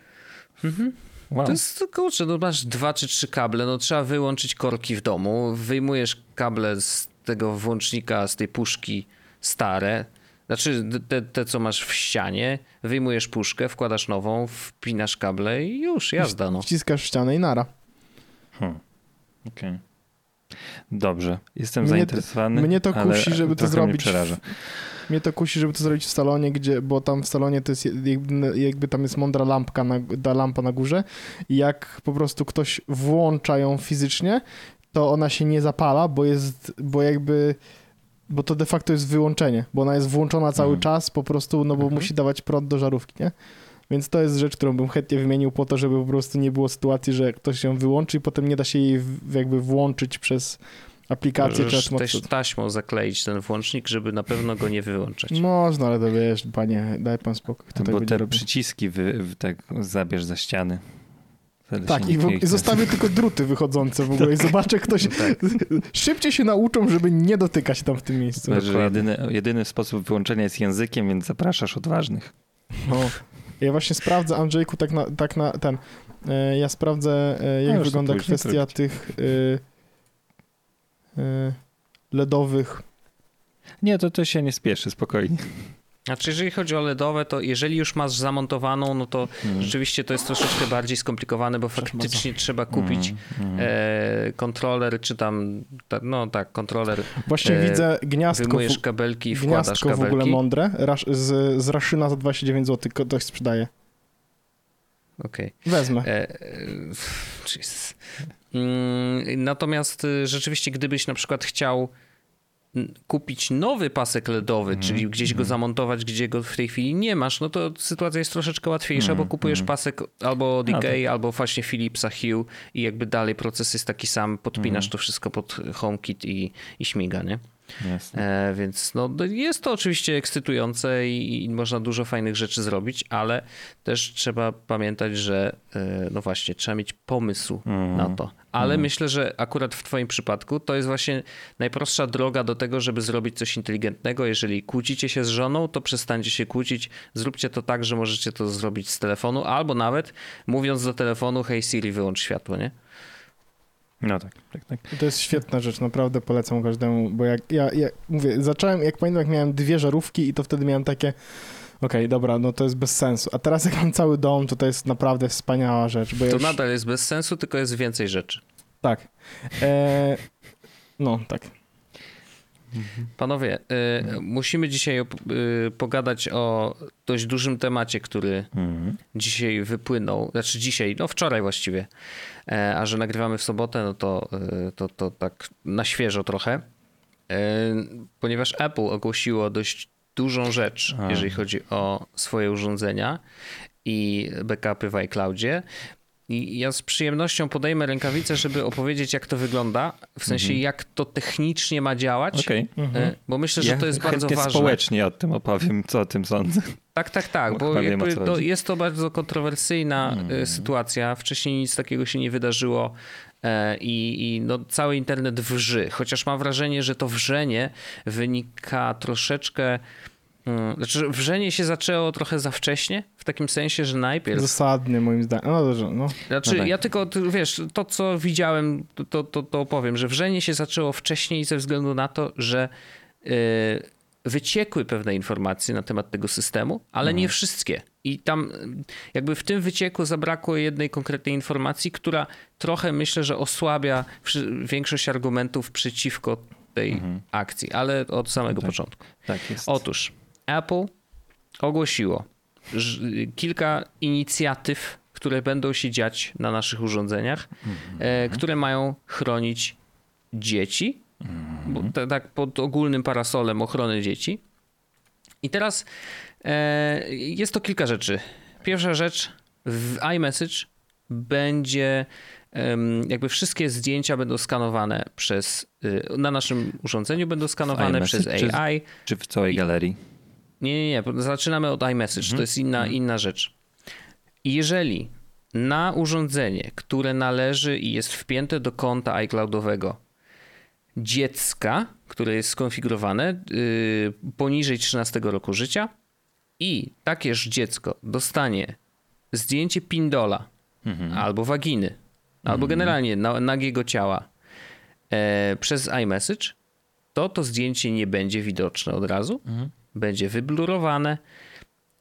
Mhm. Wow. To jest, kurczę, no masz dwa czy trzy kable, no trzeba wyłączyć korki w domu, wyjmujesz kable z tego włącznika, z tej puszki stare, znaczy te, te co masz w ścianie, wyjmujesz puszkę, wkładasz nową, wpinasz kable i już, jazda no. Wciskasz w ścianę i nara. Hmm. Okej. Dobrze, jestem Mnie to- zainteresowany. mnie to kusi, żeby to mnie zrobić w- przeraża. Mnie to kusi, żeby to zrobić w salonie, gdzie, bo tam w salonie to jest jakby, jakby tam jest mądra lampka, na, ta lampa na górze i jak po prostu ktoś włącza ją fizycznie, to ona się nie zapala, bo jest, bo jakby, bo to de facto jest wyłączenie, bo ona jest włączona cały Mhm. czas po prostu, no bo Mhm. musi dawać prąd do żarówki, nie? Więc to jest rzecz, którą bym chętnie wymienił po to, żeby po prostu nie było sytuacji, że ktoś ją wyłączy i potem nie da się jej jakby włączyć przez aplikację czy Możesz automat- też taśmą zakleić ten włącznik, żeby na pewno go nie wyłączać. Można, ale to wiesz, panie, daj pan spokój. Kto tak Bo będzie te robił? przyciski wy, wy, tak zabierz za ściany. Wtedy Tak, się i, w, i zostawię tylko druty wychodzące w ogóle i zobaczę, ktoś Tak. szybciej się nauczą, żeby nie dotykać tam w tym miejscu. Dokładnie. jedyny, jedyny sposób wyłączenia jest językiem, więc zapraszasz odważnych. No. Ja właśnie sprawdzę, Andrzejku, tak na, tak na ten, e, ja sprawdzę, e, jak to wygląda kwestia tych e, e, LEDowych. Nie, to, to się nie spieszy, spokojnie. Znaczy, jeżeli chodzi o LEDowe, to jeżeli już masz zamontowaną, no to Hmm. rzeczywiście to jest troszeczkę bardziej skomplikowane, bo faktycznie trzeba kupić Hmm. e, kontroler, czy tam, ta, no tak, kontroler. Właśnie E, widzę gniazdko, Wyjmujesz w, kabelki i wkładasz gniazdko w kabelki. ogóle mądre rasz, z, z Raszyna za 29 zł, ktoś sprzedaje. Okej. Wezmę. E, e. Mm, Natomiast y, rzeczywiście, gdybyś na przykład chciał kupić nowy pasek LEDowy, Mhm, czyli gdzieś go zamontować, gdzie go w tej chwili nie masz, no to sytuacja jest troszeczkę łatwiejsza, bo kupujesz pasek albo tak. Decay, albo właśnie Philipsa Hue i jakby dalej proces jest taki sam, podpinasz Mhm. to wszystko pod HomeKit i, i śmiga, nie? E, więc no, no, jest to oczywiście ekscytujące i, i można dużo fajnych rzeczy zrobić, ale też trzeba pamiętać, że e, no właśnie, trzeba mieć pomysł Mhm. na to. Ale myślę, że akurat w twoim przypadku to jest właśnie najprostsza droga do tego, żeby zrobić coś inteligentnego. Jeżeli kłócicie się z żoną, to przestańcie się kłócić. Zróbcie to tak, że możecie to zrobić z telefonu, albo nawet mówiąc do telefonu, hej Siri, wyłącz światło, nie? No tak, tak, tak. To jest świetna rzecz, naprawdę polecam każdemu, bo jak ja, ja mówię, zacząłem, jak pamiętam, jak miałem dwie żarówki i to wtedy miałem takie, okej, dobra, no to jest bez sensu, a teraz jak mam cały dom, to to jest naprawdę wspaniała rzecz, To już, nadal jest bez sensu, tylko jest więcej rzeczy. tak, e, no tak, Panowie, y, musimy dzisiaj op- y, pogadać o dość dużym temacie, który Mhm. dzisiaj wypłynął, znaczy dzisiaj, no wczoraj właściwie, e, a że nagrywamy w sobotę, no to, y, to, to tak na świeżo trochę, ponieważ Apple ogłosiło dość dużą rzecz, A. jeżeli chodzi o swoje urządzenia i backupy w iCloudzie. I ja z przyjemnością podejmę rękawicę, żeby opowiedzieć, jak to wygląda, w sensie jak to technicznie ma działać, Okej. e, bo myślę, że Ja to jest bardzo ważne. społecznie o tym opowiem, co o tym sądzę. Tak, tak, tak, bo Chyba wiem, o jakby co to, jest to bardzo kontrowersyjna e, sytuacja. Wcześniej nic takiego się nie wydarzyło i, i no, cały internet wrzy. Chociaż mam wrażenie, że to wrzenie wynika troszeczkę. mm, Znaczy, że wrzenie się zaczęło trochę za wcześnie, w takim sensie, że najpierw. zasadny moim zdaniem, no dobrze, no, Znaczy, No tak. ja tylko, ty- wiesz, to co widziałem, to, to, to opowiem, że wrzenie się zaczęło wcześniej ze względu na to, że y, wyciekły pewne informacje na temat tego systemu, ale nie wszystkie. I tam y, jakby w tym wycieku zabrakło jednej konkretnej informacji, która trochę myślę, że osłabia większość argumentów przeciwko tej akcji, ale od samego Tak. początku. Tak jest. Otóż Apple ogłosiło że- kilka inicjatyw, które będą się dziać na naszych urządzeniach, e, które mają chronić dzieci, bo tak pod ogólnym parasolem ochrony dzieci. I teraz e, jest to kilka rzeczy. Pierwsza rzecz, w iMessage będzie jakby wszystkie zdjęcia będą skanowane przez, y, na naszym urządzeniu będą skanowane przez czy- AI. Czy w całej galerii? Nie, nie, nie. Zaczynamy od iMessage. To jest inna, inna rzecz. Jeżeli na urządzenie, które należy i jest wpięte do konta iCloudowego dziecka, które jest skonfigurowane yy, poniżej 13 roku życia i takież dziecko dostanie zdjęcie pindola albo waginy, albo generalnie na, nagiego ciała e, przez iMessage, to to zdjęcie nie będzie widoczne od razu, będzie wyblurowane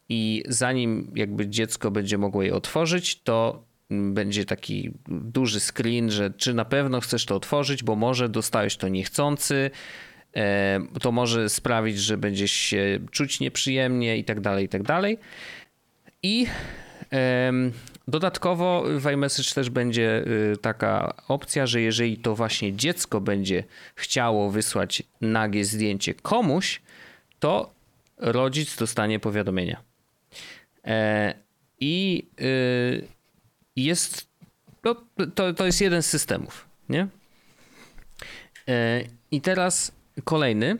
i zanim jakby dziecko będzie mogło je otworzyć, to będzie taki duży screen, że czy na pewno chcesz to otworzyć, bo może dostałeś to niechcący, e, to może sprawić, że będziesz się czuć nieprzyjemnie i tak dalej, i tak dalej. I dodatkowo w iMessage też będzie y, taka opcja, że jeżeli to właśnie dziecko będzie chciało wysłać nagie zdjęcie komuś, to rodzic dostanie powiadomienia. E, I y, jest no, to, to jest jeden z systemów, nie? E, I teraz kolejny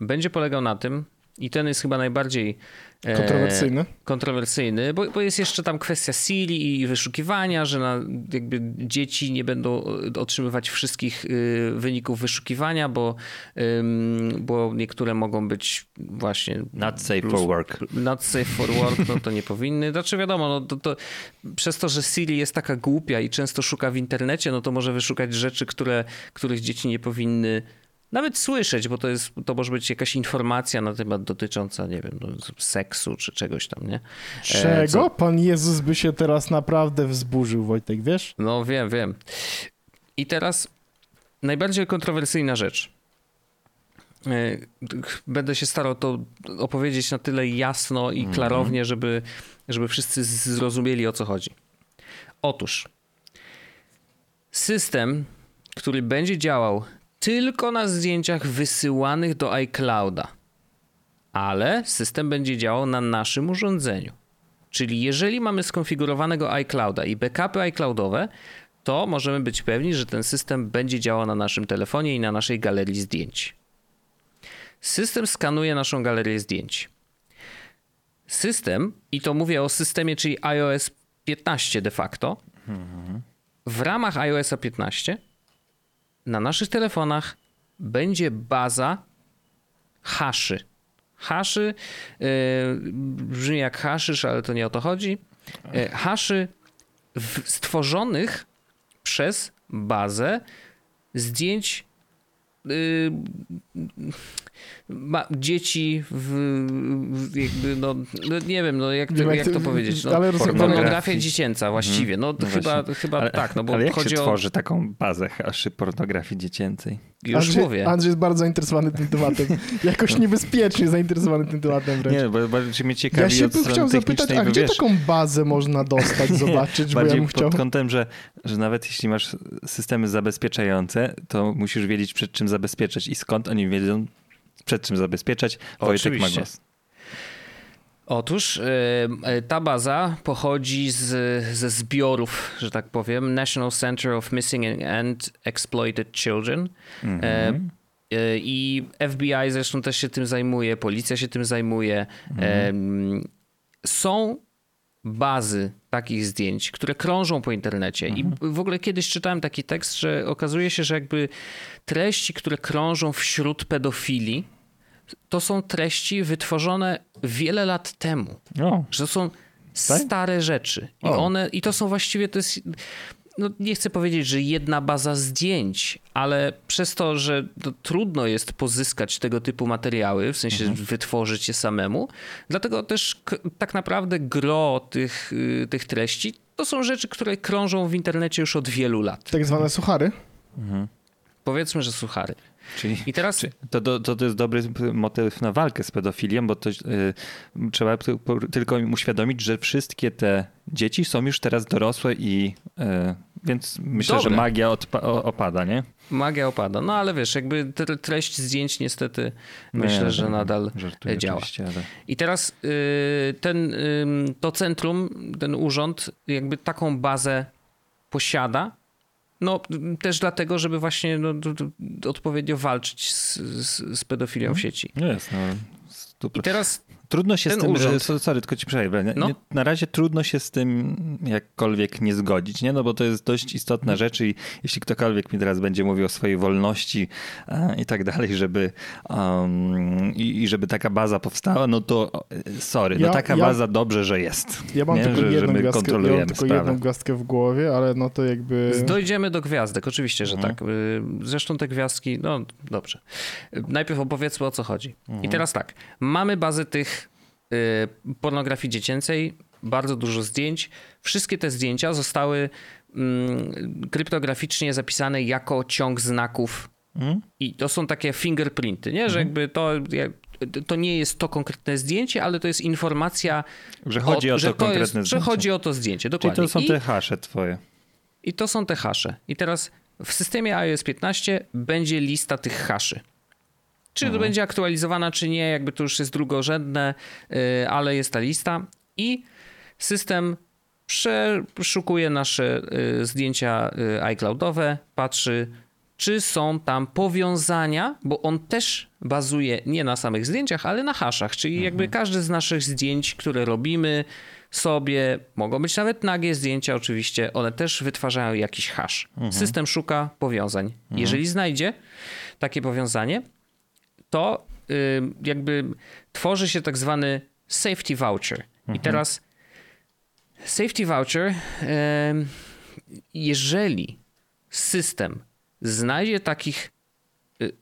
będzie polegał na tym, i ten jest chyba najbardziej e, kontrowersyjny. kontrowersyjny, bo, bo jest jeszcze tam kwestia Siri i wyszukiwania, że na, jakby dzieci nie będą otrzymywać wszystkich y, wyników wyszukiwania, bo, ym, bo niektóre mogą być właśnie Not safe plus- for work. Not safe for work, no to nie powinny. Znaczy wiadomo, no to, to przez to, że Siri jest taka głupia i często szuka w internecie, no to może wyszukać rzeczy, które, których dzieci nie powinny nawet słyszeć, bo to jest, to może być jakaś informacja na temat dotycząca, nie wiem, no, seksu czy czegoś tam, nie? E, Czego? Co? Pan Jezus by się teraz naprawdę wzburzył, Wojtek, wiesz? No wiem, wiem. I teraz najbardziej kontrowersyjna rzecz. E, będę się starał to opowiedzieć na tyle jasno i mhm. klarownie, żeby, żeby wszyscy zrozumieli o co chodzi. Otóż system, który będzie działał tylko na zdjęciach wysyłanych do iClouda, ale system będzie działał na naszym urządzeniu. Czyli jeżeli mamy skonfigurowanego iClouda i backupy iCloudowe, to możemy być pewni, że ten system będzie działał na naszym telefonie i na naszej galerii zdjęć. System skanuje naszą galerię zdjęć. System, i to mówię o systemie, czyli iOS 15 de facto, w ramach iOS 15 na naszych telefonach będzie baza haszy. Haszy yy, brzmi jak haszysz, ale to nie o to chodzi. Yy, haszy w, stworzonych przez bazę zdjęć ma dzieci w, w jakby, no, no, nie wiem, no jak, to, jak to powiedzieć, no, pornografia dziecięca właściwie, no, no chyba, chyba ale, tak, no bo ale jak chodzi się o... tworzy taką bazę haszy pornografii dziecięcej? Już Andrzej, mówię. Andrzej jest bardzo zainteresowany tym tematem. Jakoś niebezpiecznie zainteresowany tym tematem wręcz. Nie, bo bardziej mnie ciekawi Ja się bym chciał zapytać, a gdzie wiesz, taką bazę można dostać, zobaczyć, bo ja bym chciał... pod kątem, że, że nawet jeśli masz systemy zabezpieczające, to musisz wiedzieć przed czym zabezpieczać i skąd oni wiedzą, przed czym zabezpieczać. Wojtek ma głos. Otóż yy, ta baza pochodzi z, ze zbiorów, że tak powiem, National Center of Missing and Exploited Children. Mm -hmm. yy, I FBI zresztą też się tym zajmuje, policja się tym zajmuje. Mm. Yy, są bazy takich zdjęć, które krążą po internecie. I mhm. w ogóle kiedyś czytałem taki tekst, że okazuje się, że jakby treści, które krążą wśród pedofili, to są treści wytworzone wiele lat temu. O. Że to są tak? stare rzeczy. I one, i to są właściwie, to jest, no nie chcę powiedzieć, że jedna baza zdjęć, ale przez to, że to trudno jest pozyskać tego typu materiały, w sensie mhm. wytworzyć je samemu, dlatego też tak naprawdę gro tych, y, tych treści to są rzeczy, które krążą w internecie już od wielu lat. Tak zwane suchary? Mhm. Powiedzmy, że suchary. Czyli, I teraz... To, to, to jest dobry motyw na walkę z pedofilią, bo to y, trzeba tylko im uświadomić, że wszystkie te dzieci są już teraz dorosłe i y, więc myślę, Dobre. że magia opada, nie? Magia opada. No ale wiesz, jakby treść zdjęć niestety no myślę, że nadal działa. Ale... I teraz y, ten, to centrum, ten urząd jakby taką bazę posiada, no też dlatego, żeby właśnie no, odpowiednio walczyć z, z, z pedofilią w sieci. No jest, no. I teraz Trudno się z tym, urząd. sorry, tylko ci przejdę. No. Na razie trudno się z tym jakkolwiek nie zgodzić, nie? No bo to jest dość istotna rzecz i jeśli ktokolwiek mi teraz będzie mówił o swojej wolności a, i tak dalej, żeby um, i, i, żeby taka baza powstała, no to sorry, no ja, no taka ja, baza dobrze, że jest. Ja mam nie? tylko, że, jedną, że gwiazdkę, ja mam tylko jedną gwiazdkę w głowie, ale no to jakby... Dojdziemy do gwiazdek, oczywiście, że mhm. tak. Y, zresztą te gwiazdki, no dobrze. Najpierw opowiedzmy o co chodzi. Mhm. I teraz tak, mamy bazę tych pornografii dziecięcej, bardzo dużo zdjęć. Wszystkie te zdjęcia zostały mm, kryptograficznie zapisane jako ciąg znaków. Mm. I to są takie fingerprinty, nie? że mm. jakby to, to nie jest to konkretne zdjęcie, ale to jest informacja, że chodzi o, o to konkretne jest, zdjęcie. Że chodzi o to zdjęcie, dokładnie. Czyli to są te hasze twoje. I to są te hasze. I teraz w systemie iOS 15 będzie lista tych haszy. Czy mhm. to będzie aktualizowana, czy nie, jakby to już jest drugorzędne, y, ale jest ta lista i system przeszukuje nasze y, zdjęcia y, iCloudowe, patrzy, czy są tam powiązania, bo on też bazuje nie na samych zdjęciach, ale na haszach, czyli mhm. jakby każdy z naszych zdjęć, które robimy sobie, mogą być nawet nagie zdjęcia oczywiście, one też wytwarzają jakiś hash. Mhm. System szuka powiązań. Mhm. Jeżeli znajdzie takie powiązanie, to jakby tworzy się tak zwany safety voucher. Mhm. I teraz safety voucher, jeżeli system znajdzie takich y,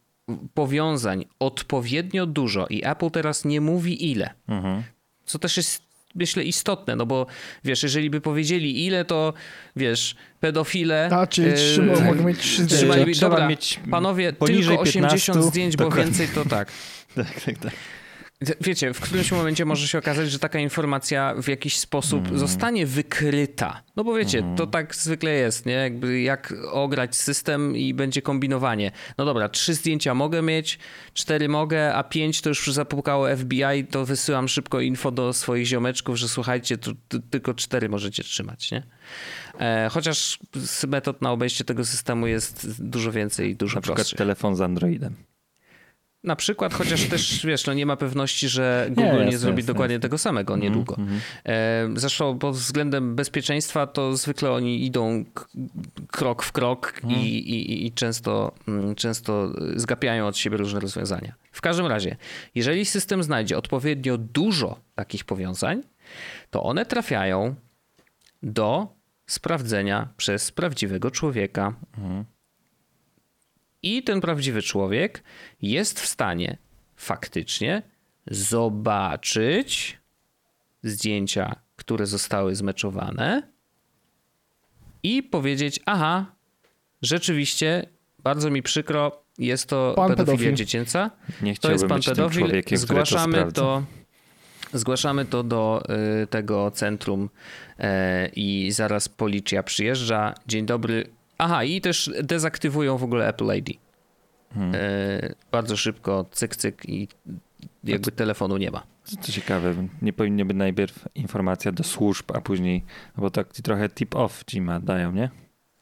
powiązań odpowiednio dużo i Apple teraz nie mówi ile, Mhm. co też jest myślę istotne, no bo wiesz, jeżeli by powiedzieli ile, to wiesz, pedofile... A, czyli e, trzy, mogę mieć trzy trzymaj- zdjęcia. Trzeba dobra, mieć Panowie, tylko 80 15, zdjęć, bo dokładnie. więcej to tak. Tak, tak, tak. Wiecie, w którymś momencie może się okazać, że taka informacja w jakiś sposób Mhm. zostanie wykryta. No bo wiecie, to tak zwykle jest, nie? Jakby jak ograć system i będzie kombinowanie. No dobra, trzy zdjęcia mogę mieć, cztery mogę, a pięć to już zapukało FBI, to wysyłam szybko info do swoich ziomeczków, że słuchajcie, to tylko cztery możecie trzymać, nie? E, chociaż metod na obejście tego systemu jest dużo więcej i dużo Na przykład prostszych. telefon z Androidem. Na przykład, chociaż też wiesz, no nie ma pewności, że Nie, Google nie, jasne, zrobi dokładnie tego samego niedługo. Mhm, E, zresztą pod względem bezpieczeństwa to zwykle oni idą krok w krok Mhm. i, i, i często, mm, często zgapiają od siebie różne rozwiązania. W każdym razie, jeżeli system znajdzie odpowiednio dużo takich powiązań, to one trafiają do sprawdzenia przez prawdziwego człowieka. I ten prawdziwy człowiek jest w stanie faktycznie zobaczyć zdjęcia, które zostały zmeczowane i powiedzieć: Aha, rzeczywiście, bardzo mi przykro, jest to Pan pedofilia pedofil. dziecięca. Nie To jest pan pedofil. Zgłaszamy to, zgłaszamy to do y, tego centrum y, i zaraz policja przyjeżdża. Dzień dobry. Aha, i też dezaktywują w ogóle Apple ID. Hmm. Y, bardzo szybko, cyk, cyk i jakby telefonu nie ma. Co ciekawe, nie powinny być najpierw informacja do służb, a później, bo tak trochę tip-off ci ma dają, nie?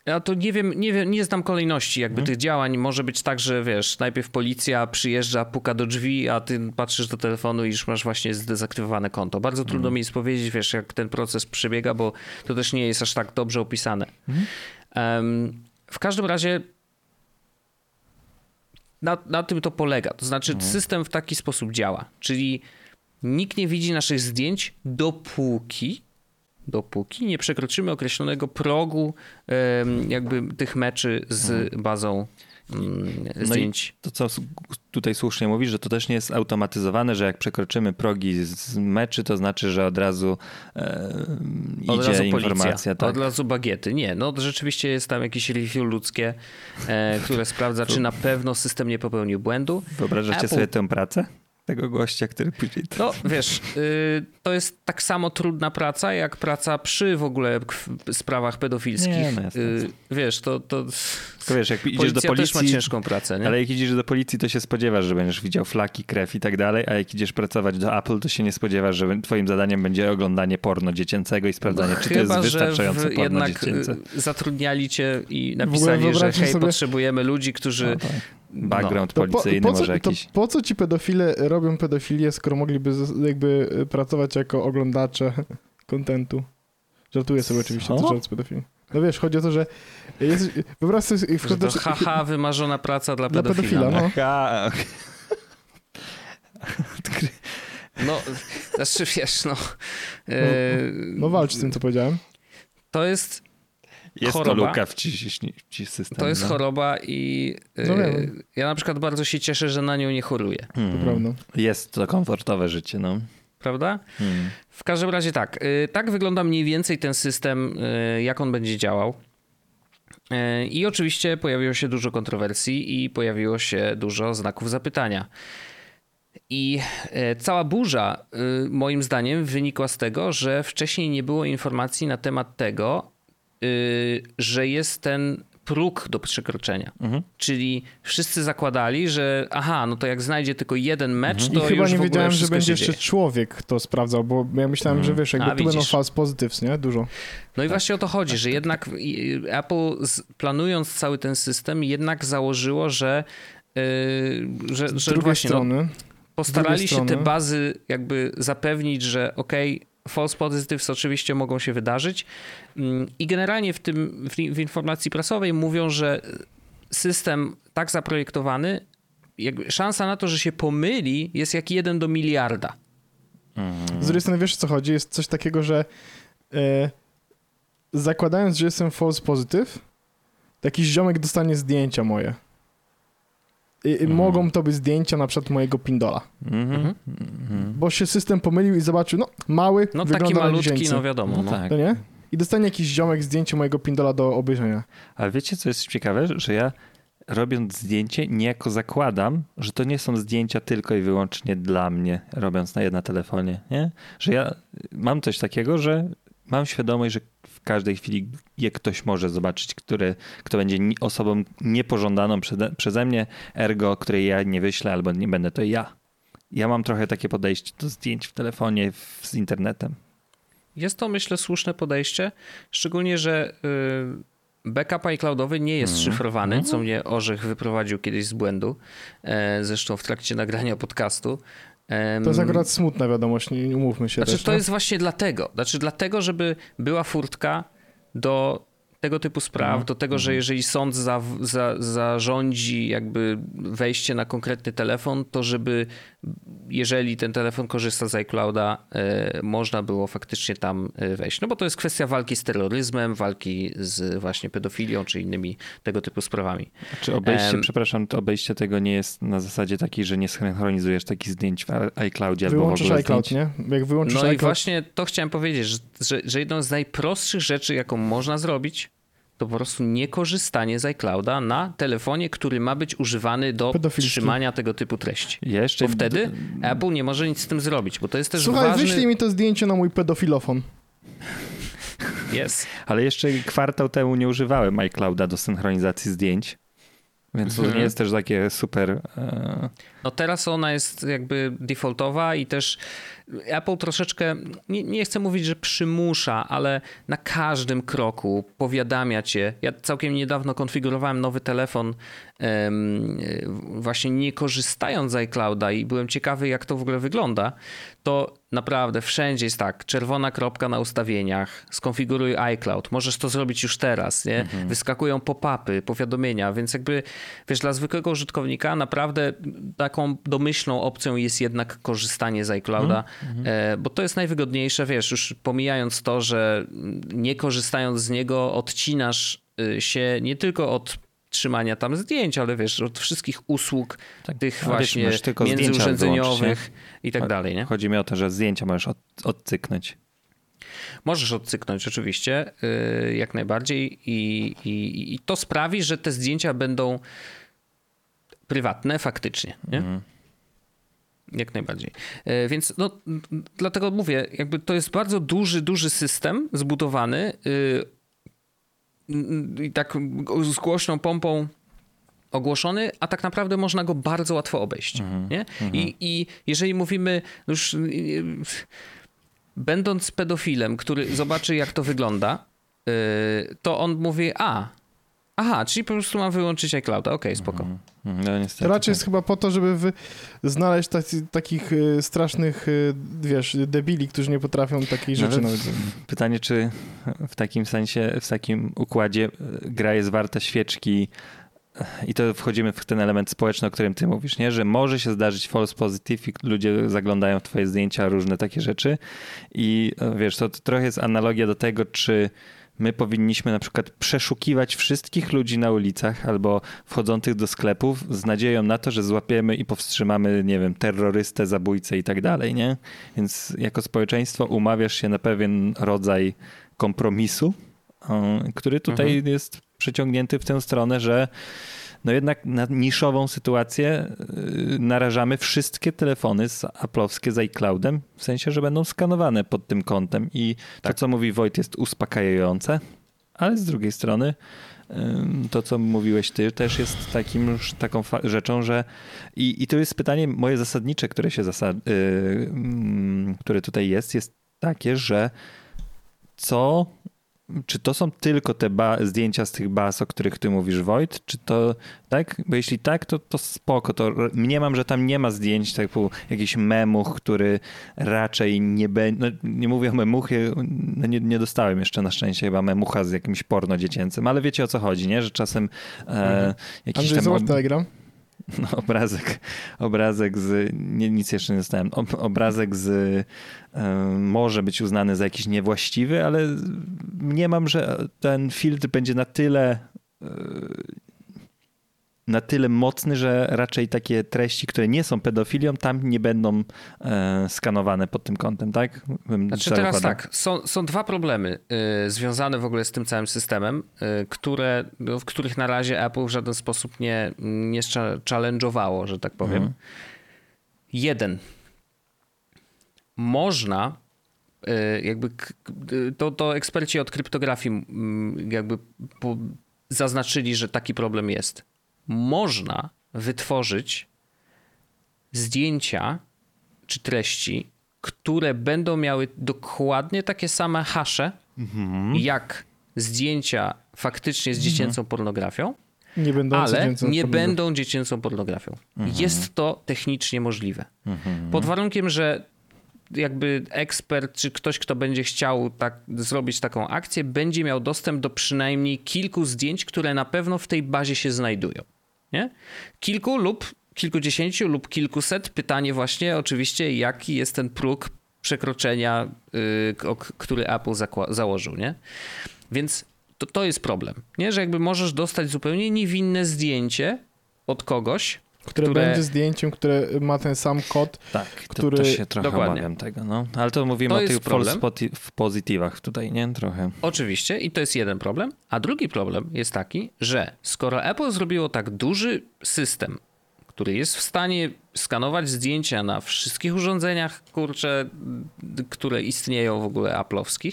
Ja to nie wiem, nie wiem, nie znam kolejności jakby Mhm. tych działań. Może być tak, że wiesz, najpierw policja przyjeżdża, puka do drzwi, a ty patrzysz do telefonu i już masz właśnie zdezaktywowane konto. Bardzo Mhm. trudno mi jest powiedzieć, wiesz, jak ten proces przebiega, bo to też nie jest aż tak dobrze opisane. Mhm. W każdym razie na, na tym to polega. To znaczy Mhm. system w taki sposób działa, czyli nikt nie widzi naszych zdjęć dopóki dopóki nie przekroczymy określonego progu jakby tych meczy z bazą mm, No zdjęć. to, co tutaj słusznie mówisz, że to też nie jest automatyzowane, że jak przekroczymy progi z meczy, to znaczy, że od razu e, Od idzie razu informacja. Tak. od razu bagiety. Nie, no rzeczywiście jest tam jakieś review ludzkie, e, które sprawdza, czy na pewno system nie popełnił błędu. Wyobrażacie Apple- sobie tę pracę? Tego gościa, który później... No wiesz, y, to jest tak samo trudna praca, jak praca przy w ogóle sprawach pedofilskich. Nie, no jasne, Y, wiesz, to, to Tylko wiesz, jak idziesz policja, do policji... też ma ciężką pracę, nie? Ale jak idziesz do policji, to się spodziewasz, że będziesz widział flaki, krew i tak dalej, a jak idziesz pracować do Apple, to się nie spodziewasz, że twoim zadaniem będzie oglądanie porno dziecięcego i sprawdzanie, czy to jest Chyba, wystarczające że w, porno jednak dziecięce. y, zatrudniali cię i napisali, że hej, sobie- potrzebujemy ludzi, którzy... No, tak. Background To po, policyjny po, co, może to jakiś. po co ci pedofile robią pedofilię, skoro mogliby jakby y, pracować jako oglądacze kontentu? Żartuję sobie oczywiście, Co? to żart z pedofilii. No wiesz, chodzi o to, że jest, wyobraź sobie Że to haha, wymarzona praca dla dla pedofila. pedofila, no. Aha, okej. No, znaczy wiesz, no... No, y, No walcz z tym, co powiedziałem. To jest Jest Choroba. to luka w ci, ci, ci system. To jest no. choroba i y, No ja na przykład bardzo się cieszę, że na nią nie choruję, Hmm. To prawda. Jest to komfortowe życie, no. prawda? Hmm. W każdym razie tak, y, tak wygląda mniej więcej ten system, y, jak on będzie działał. Y, I oczywiście pojawiło się dużo kontrowersji i pojawiło się dużo znaków zapytania. I e, cała burza, y, moim zdaniem, wynikła z tego, że wcześniej nie było informacji na temat tego, y, że jest ten próg do przekroczenia. Mhm. Czyli wszyscy zakładali, że aha, no to jak znajdzie tylko jeden mecz, I to chyba już nie wiedziałem, że będzie jeszcze dzieje. człowiek to sprawdzał, bo ja myślałem, że wiesz, jakby A, tu będą false positives, nie? Dużo. No i właśnie o to chodzi, że jednak i- Apple planując cały ten system jednak założyło, że, yy, że, Z drugiej właśnie no, strony, postarali się strony- te bazy jakby zapewnić, że okej, false positives oczywiście mogą się wydarzyć i generalnie w tym w, w informacji prasowej mówią, że system tak zaprojektowany, jakby szansa na to, że się pomyli jest jak jeden do miliarda. z drugiej strony wiesz o co chodzi, jest coś takiego, że e, zakładając, że jestem false positive, to jakiś ziomek dostanie zdjęcia moje. Y, y, mogą to być zdjęcia na przykład mojego Pindola. Mhm. Mhm. Mhm. Bo się system pomylił i zobaczył, no mały, No wygląda taki na malutki, dziecięcy. no wiadomo. No No, tak. To nie? I dostanie jakiś ziomek zdjęcie mojego Pindola do obejrzenia. Ale wiecie, co jest ciekawe? Że ja robiąc zdjęcie, niejako zakładam, że to nie są zdjęcia tylko i wyłącznie dla mnie, robiąc na na telefonie, nie? Że ja mam coś takiego, że mam świadomość, że w każdej chwili je ktoś może zobaczyć, który, kto będzie osobą niepożądaną przeze, przeze mnie, ergo, której ja nie wyślę albo nie będę, to ja. Ja mam trochę takie podejście do zdjęć w telefonie, w, z internetem. Jest to, myślę, słuszne podejście, szczególnie, że y, backup iCloudowy nie jest Mhm. szyfrowany, co mnie Orzech wyprowadził kiedyś z błędu, e, zresztą w trakcie nagrania podcastu. To jest akurat smutna wiadomość, nie umówmy się Znaczy, też. to nie? jest właśnie dlatego. Znaczy, dlatego, żeby była furtka do tego typu spraw, Mhm. do tego, że jeżeli sąd za, za, zarządzi jakby wejście na konkretny telefon, to żeby jeżeli ten telefon korzysta z iClouda, e, można było faktycznie tam e, wejść. No bo to jest kwestia walki z terroryzmem, walki z właśnie pedofilią czy innymi tego typu sprawami. Czy obejście, Em. przepraszam, to obejście tego nie jest na zasadzie takiej, że nie synchronizujesz takich zdjęć w iCloudzie albo w ogóle iCloud, zdjęć? nie? Jak wyłączysz No i iCloud, właśnie to chciałem powiedzieć, że, że, że jedną z najprostszych rzeczy, jaką można zrobić, to po prostu niekorzystanie z iClouda na telefonie, który ma być używany do trzymania tego typu treści. Ja jeszcze Bo wtedy Apple nie może nic z tym zrobić, bo to jest też Słuchaj, ważny... wyślij mi to zdjęcie na mój pedofilofon. Jest. Ale jeszcze kwartał temu nie używałem iClouda do synchronizacji zdjęć. Więc to Mhm. nie jest też takie super. E, No teraz ona jest jakby defaultowa i też Apple troszeczkę, nie, nie chcę mówić, że przymusza, ale na każdym kroku powiadamia cię. Ja całkiem niedawno konfigurowałem nowy telefon em, właśnie nie korzystając z iClouda i byłem ciekawy jak to w ogóle wygląda. To naprawdę wszędzie jest tak, czerwona kropka na ustawieniach, skonfiguruj iCloud, możesz to zrobić już teraz, nie? Wyskakują pop-upy, powiadomienia, więc jakby, wiesz, dla zwykłego użytkownika naprawdę taką domyślną opcją jest jednak korzystanie z iClouda, e, bo to jest najwygodniejsze, wiesz, już pomijając to, że nie korzystając z niego odcinasz y, się nie tylko od trzymania tam zdjęć, ale wiesz, od wszystkich usług Tak. tych wiesz, właśnie tylko międzyurządzeniowych i tak dalej, nie? chodzi mi o to, że zdjęcia możesz od, odcyknąć. Możesz odcyknąć oczywiście, yy, jak najbardziej i, i, i to sprawi, że te zdjęcia będą prywatne faktycznie, nie? Mhm. Jak najbardziej. Yy, Więc no, dlatego mówię, jakby to jest bardzo duży, duży system zbudowany m, i tak z głośną pompą ogłoszony, a tak naprawdę można go bardzo łatwo obejść. Nie? I, I jeżeli mówimy już yy, będąc pedofilem, który zobaczy jak to wygląda, to on mówi, a, aha, czyli po prostu mam wyłączyć iClouda, okej, spoko. Mhm. No niestety. To raczej tak. jest chyba po to, żeby wy... znaleźć tacy, takich y, strasznych, y, wiesz, debili, którzy nie potrafią takiej rzeczy Nawet nawet. Pytanie, czy w takim sensie, w takim układzie e, gra jest warta świeczki i to wchodzimy w ten element społeczny, o którym ty mówisz, nie? że może się zdarzyć false positive i ludzie zaglądają w twoje zdjęcia, różne takie rzeczy i e, wiesz, to trochę jest analogia do tego, czy my powinniśmy na przykład przeszukiwać wszystkich ludzi na ulicach albo wchodzących do sklepów z nadzieją na to, że złapiemy i powstrzymamy, nie wiem, terrorystę, zabójcę i tak dalej, nie? Więc jako społeczeństwo umawiasz się na pewien rodzaj kompromisu, który tutaj jest przeciągnięty w tę stronę, że no jednak na niszową sytuację yy, narażamy wszystkie telefony z Apple'owskie z iCloudem, w sensie, że będą skanowane pod tym kątem i to, co mówi Wojt jest uspokajające, ale z drugiej strony to, co mówiłeś ty, też jest takim, taką rzeczą, że i, i to jest pytanie moje zasadnicze, które się zasad, yy, mm, które tutaj jest, jest takie, że co czy to są tylko te ba- zdjęcia z tych baz, o których ty mówisz, Wojt? Czy to tak? Bo jeśli tak, to, to spoko. To mniemam, że tam nie ma zdjęć typu jakiś memuch, który raczej nie będzie. No, nie mówię o memuchie, no nie, nie dostałem jeszcze na szczęście chyba memucha z jakimś porno dziecięcym, ale wiecie o co chodzi, nie? Że czasem e, jakiś Andrzej, tam zobacz ob- Telegram. no, obrazek, obrazek z. Nie, nic jeszcze nie dostałem. Ob, obrazek z. e, może być uznany za jakiś niewłaściwy, ale nie mam, że ten filtr będzie na tyle. e, na tyle mocny, że raczej takie treści, które nie są pedofilią, tam nie będą e, skanowane pod tym kątem, tak? Bym znaczy teraz tak, są, są dwa problemy y, związane w ogóle z tym całym systemem, y, które, w których na razie Apple w żaden sposób nie, nie challenge'owało, że tak powiem. Mhm. Jeden. Można y, jakby to, to eksperci od kryptografii jakby zaznaczyli, że taki problem jest można wytworzyć zdjęcia czy treści, które będą miały dokładnie takie same hasze, mhm. jak zdjęcia faktycznie z dziecięcą mhm. pornografią, nie ale nie będą dziecięcą pornografią. Mhm. Jest to technicznie możliwe. Mhm. Pod warunkiem, że jakby ekspert, czy ktoś, kto będzie chciał tak, zrobić taką akcję, będzie miał dostęp do przynajmniej kilku zdjęć, które na pewno w tej bazie się znajdują. Nie? Kilku lub kilkudziesięciu lub kilkuset. Pytanie właśnie oczywiście, jaki jest ten próg przekroczenia, yy, który Apple założył, nie? Więc to, to jest problem, nie? Że jakby możesz dostać zupełnie niewinne zdjęcie od kogoś, które, które, będzie zdjęciem, które ma ten sam kod. Tak, który... to też się trochę Dokładnie. obawiam tego, no. Ale to mówimy to o tych false pozytywach tutaj, nie? Trochę. Oczywiście i to jest jeden problem. A drugi problem jest taki, że skoro Apple zrobiło tak duży system, który jest w stanie skanować zdjęcia na wszystkich urządzeniach, kurcze, które istnieją w ogóle Apple'owskich,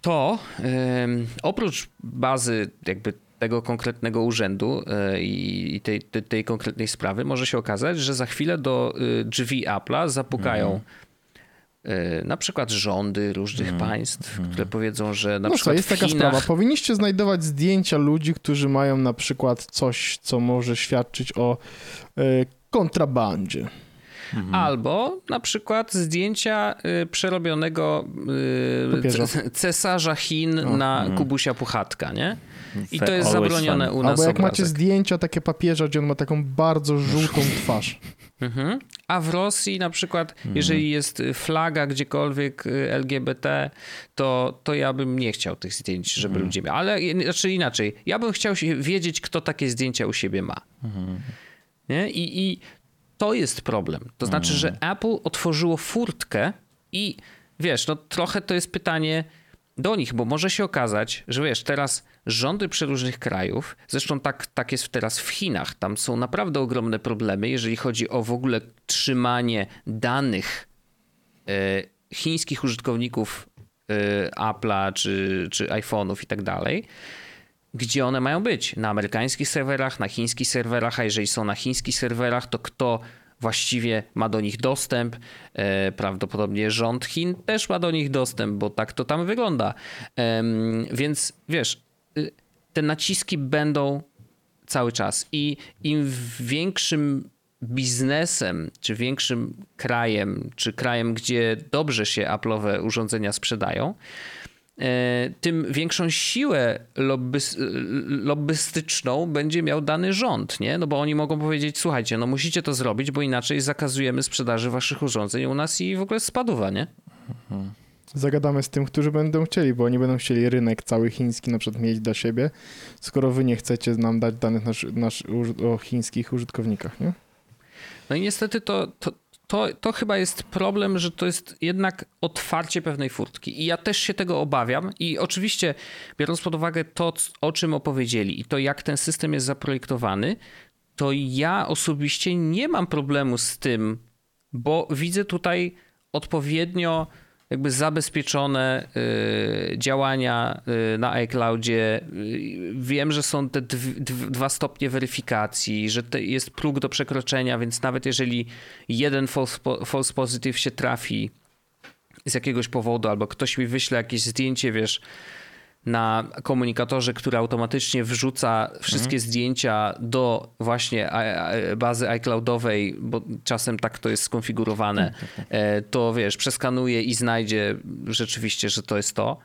to yy, oprócz bazy jakby tego konkretnego urzędu e, i tej, tej, tej, konkretnej sprawy może się okazać, że za chwilę do e, drzwi Apple'a zapukają mhm. E, na przykład rządy różnych mm. państw, mm. które powiedzą, że na no przykład. Co, jest taka Chinach... sprawa. Powinniście znajdować zdjęcia ludzi, którzy mają na przykład coś, co może świadczyć o y, kontrabandzie. Mhm. Albo na przykład zdjęcia y, przerobionego y, cesarza Chin o, na mhm. Kubusia Puchatka, nie? I to jest zabronione u nas. Albo jak obrazek. macie zdjęcia takie papieża, gdzie on ma taką bardzo żółtą twarz. Mhm. A w Rosji na przykład, mhm. jeżeli jest flaga gdziekolwiek y, LGBT, to, to ja bym nie chciał tych zdjęć, żeby mhm. ludzie mieli. Ale znaczy inaczej, ja bym chciał wiedzieć, kto takie zdjęcia u siebie ma. Mhm. Nie? I, I to jest problem. To znaczy, że mhm. Apple otworzyło furtkę i wiesz, no trochę to jest pytanie do nich, bo może się okazać, że wiesz, teraz rządy przeróżnych krajów, zresztą tak, tak jest teraz w Chinach, tam są naprawdę ogromne problemy, jeżeli chodzi o w ogóle trzymanie danych e, chińskich użytkowników e, Apple'a czy, czy iPhone'ów i tak dalej, gdzie one mają być? Na amerykańskich serwerach, na chińskich serwerach, a jeżeli są na chińskich serwerach, to kto właściwie ma do nich dostęp. E, prawdopodobnie rząd Chin też ma do nich dostęp, bo tak to tam wygląda. Więc wiesz, y, te naciski będą cały czas i im większym biznesem, czy większym krajem, czy krajem, gdzie dobrze się Apple'owe urządzenia sprzedają, tym większą siłę lobbystyczną będzie miał dany rząd, nie? No bo oni mogą powiedzieć, słuchajcie, no musicie to zrobić, bo inaczej zakazujemy sprzedaży waszych urządzeń u nas i w ogóle spaduwa, nie? Zagadamy z tym, którzy będą chcieli, bo oni będą chcieli rynek cały chiński na przykład mieć dla siebie, skoro wy nie chcecie nam dać danych nasz, nasz, o chińskich użytkownikach, nie? No i niestety to, to, to, to chyba jest problem, że to jest jednak otwarcie pewnej furtki. I ja też się tego obawiam. I oczywiście, biorąc pod uwagę to, o czym opowiedzieli i to, jak ten system jest zaprojektowany, to ja osobiście nie mam problemu z tym, bo widzę tutaj odpowiednio jakby zabezpieczone y, działania y, na iCloudzie. Y, wiem, że są te dwa stopnie weryfikacji, że jest próg do przekroczenia, więc nawet jeżeli jeden false, false positive się trafi z jakiegoś powodu, albo ktoś mi wyśle jakieś zdjęcie, wiesz, na komunikatorze, który automatycznie wrzuca wszystkie mhm. zdjęcia do właśnie bazy iCloudowej, bo czasem tak to jest skonfigurowane, tak, tak, tak. E, to wiesz, przeskanuje i znajdzie rzeczywiście, że to jest to.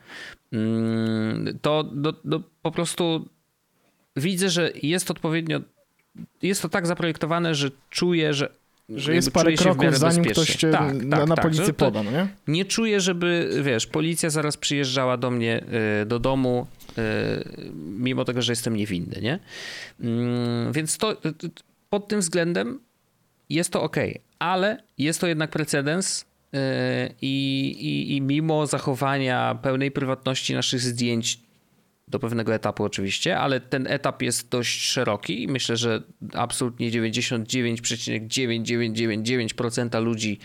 Mm, to do, do, po prostu widzę, że jest odpowiednio, jest to tak zaprojektowane, że czuję, że że jest parę kroków, zanim ktoś cię tak, tak, na, na tak, policję poda, no nie? Nie czuję, żeby, wiesz, policja zaraz przyjeżdżała do mnie y, do domu mimo tego, że jestem niewinny, nie? Mm, więc to pod tym względem jest to ok, ale jest to jednak precedens i, i, i mimo zachowania pełnej prywatności naszych zdjęć do pewnego etapu oczywiście, ale ten etap jest dość szeroki i myślę, że absolutnie 99,9999% ludzi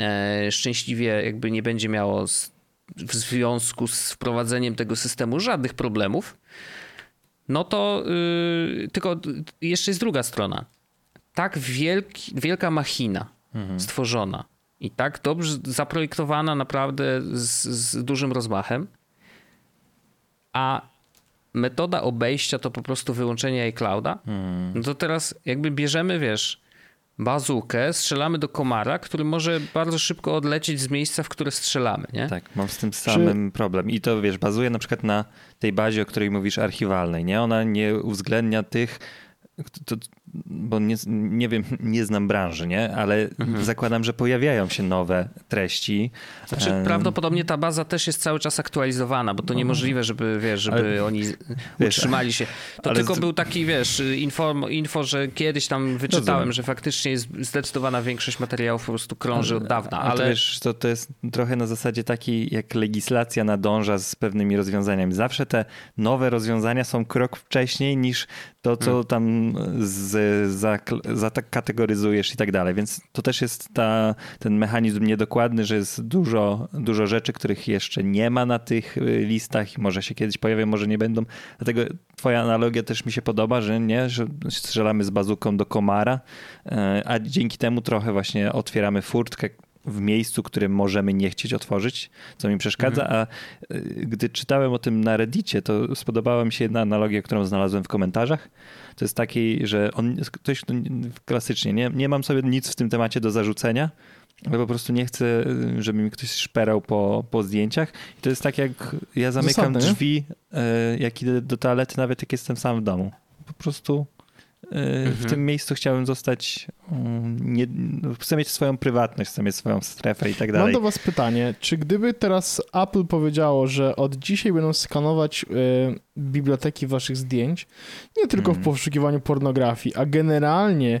e, szczęśliwie jakby nie będzie miało z, w związku z wprowadzeniem tego systemu żadnych problemów. No to yy, tylko jeszcze jest druga strona. Tak wielki, wielka machina mhm. stworzona i tak dobrze zaprojektowana naprawdę z, z dużym rozmachem, a metoda obejścia to po prostu wyłączenie iClouda, hmm. no to teraz jakby bierzemy, wiesz, bazukę, strzelamy do komara, który może bardzo szybko odlecieć z miejsca, w które strzelamy, nie? Tak, mam z tym samym Czy... problem. I to, wiesz, bazuje na przykład na tej bazie, o której mówisz, archiwalnej, nie? Ona nie uwzględnia tych to, bo nie, nie wiem, nie znam branży, nie? ale mhm. zakładam, że pojawiają się nowe treści. Znaczy, um, prawdopodobnie ta baza też jest cały czas aktualizowana, bo to no. niemożliwe, żeby, wiesz, żeby ale, oni wiesz, utrzymali się. To tylko z... był taki, wiesz, info, info, że kiedyś tam wyczytałem, że faktycznie jest zdecydowana większość materiałów po prostu krąży od dawna. Ale to, wiesz, to, to jest trochę na zasadzie takiej, jak legislacja nadąża z pewnymi rozwiązaniami. Zawsze te nowe rozwiązania są krok wcześniej niż to, co hmm. tam z, za, zakategoryzujesz i tak dalej. Więc to też jest ta, ten mechanizm niedokładny, że jest dużo, dużo rzeczy, których jeszcze nie ma na tych y, listach i może się kiedyś pojawią, może nie będą. Dlatego twoja analogia też mi się podoba, że nie, że strzelamy z bazuką do komara, e, a dzięki temu trochę właśnie otwieramy furtkę w miejscu, którym możemy nie chcieć otworzyć, co mi przeszkadza, mhm. a y, gdy czytałem o tym na Reddicie, to spodobała mi się jedna analogia, którą znalazłem w komentarzach. To jest taki, że on, ktoś klasycznie, nie, nie mam sobie nic w tym temacie do zarzucenia, ale po prostu nie chcę, żeby mi ktoś szperał po, po zdjęciach. I to jest tak, jak ja zamykam Zasadne, drzwi, nie? jak idę do toalety, nawet jak jestem sam w domu. Po prostu Mhm. W tym miejscu chciałem zostać, mm, nie, chcę mieć swoją prywatność, chcę mieć swoją strefę i tak dalej. Mam do was pytanie, czy gdyby teraz Apple powiedziało, że od dzisiaj będą skanować y, biblioteki waszych zdjęć, nie tylko w mhm. poszukiwaniu pornografii, a generalnie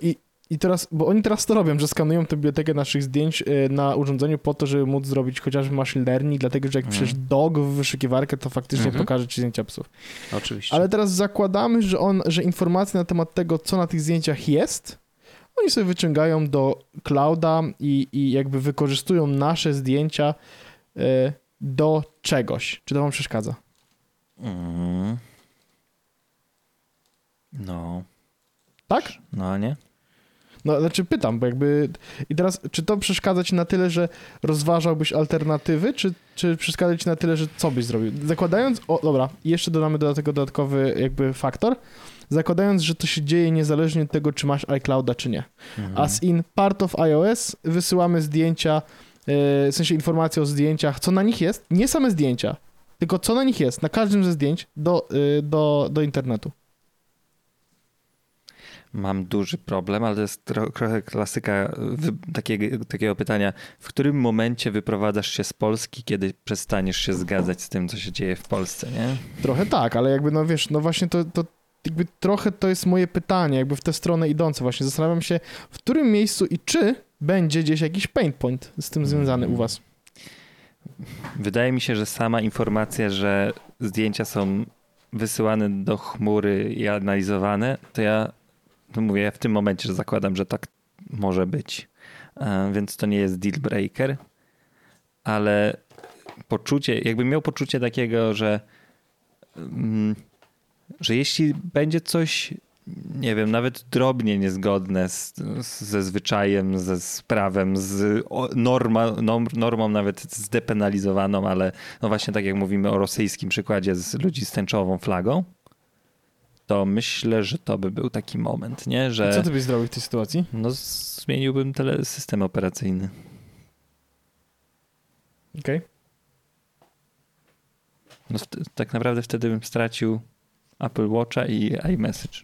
i, i teraz, bo oni teraz to robią, że skanują tę bibliotekę naszych zdjęć y, na urządzeniu po to, żeby móc zrobić chociażby machine learning, dlatego że jak mm. piszesz dog w wyszukiwarkę, to faktycznie mm -hmm. pokaże ci zdjęcia psów. Oczywiście. Ale teraz zakładamy, że, on, że informacje na temat tego, co na tych zdjęciach jest, oni sobie wyciągają do clouda i, i jakby wykorzystują nasze zdjęcia y, do czegoś. Czy to wam przeszkadza? Mm. No. Tak? No, nie? No, znaczy pytam, bo jakby... I teraz, czy to przeszkadza ci na tyle, że rozważałbyś alternatywy, czy, czy przeszkadza ci na tyle, że co byś zrobił? Zakładając... O, dobra, jeszcze dodamy do tego dodatkowy jakby faktor. Zakładając, że to się dzieje niezależnie od tego, czy masz iClouda, czy nie. Mhm. As in part of iOS wysyłamy zdjęcia, yy, w sensie informacje o zdjęciach, co na nich jest, nie same zdjęcia, tylko co na nich jest, na każdym ze zdjęć do, yy, do, do internetu mam duży problem, ale to jest trochę klasyka takiego, takiego pytania. W którym momencie wyprowadzasz się z Polski, kiedy przestaniesz się zgadzać z tym, co się dzieje w Polsce, nie? Trochę tak, ale jakby, no wiesz, no właśnie to, to jakby trochę to jest moje pytanie, jakby w tę stronę idące właśnie. Zastanawiam się, w którym miejscu i czy będzie gdzieś jakiś pain point z tym związany u was? Wydaje mi się, że sama informacja, że zdjęcia są wysyłane do chmury i analizowane, to ja mówię, w tym momencie zakładam, że tak może być. E, więc to nie jest deal breaker, ale poczucie, jakbym miał poczucie takiego, że, mm, że jeśli będzie coś, nie wiem, nawet drobnie niezgodne z, ze zwyczajem, ze z prawem, z norma, normą nawet zdepenalizowaną, ale no właśnie tak jak mówimy o rosyjskim przykładzie z ludzi z tęczową flagą, to myślę, że to by był taki moment, nie? Że... co ty byś zrobił w tej sytuacji? No zmieniłbym tele system operacyjny. Okej. Okay. No, tak naprawdę wtedy bym stracił Apple Watcha i iMessage.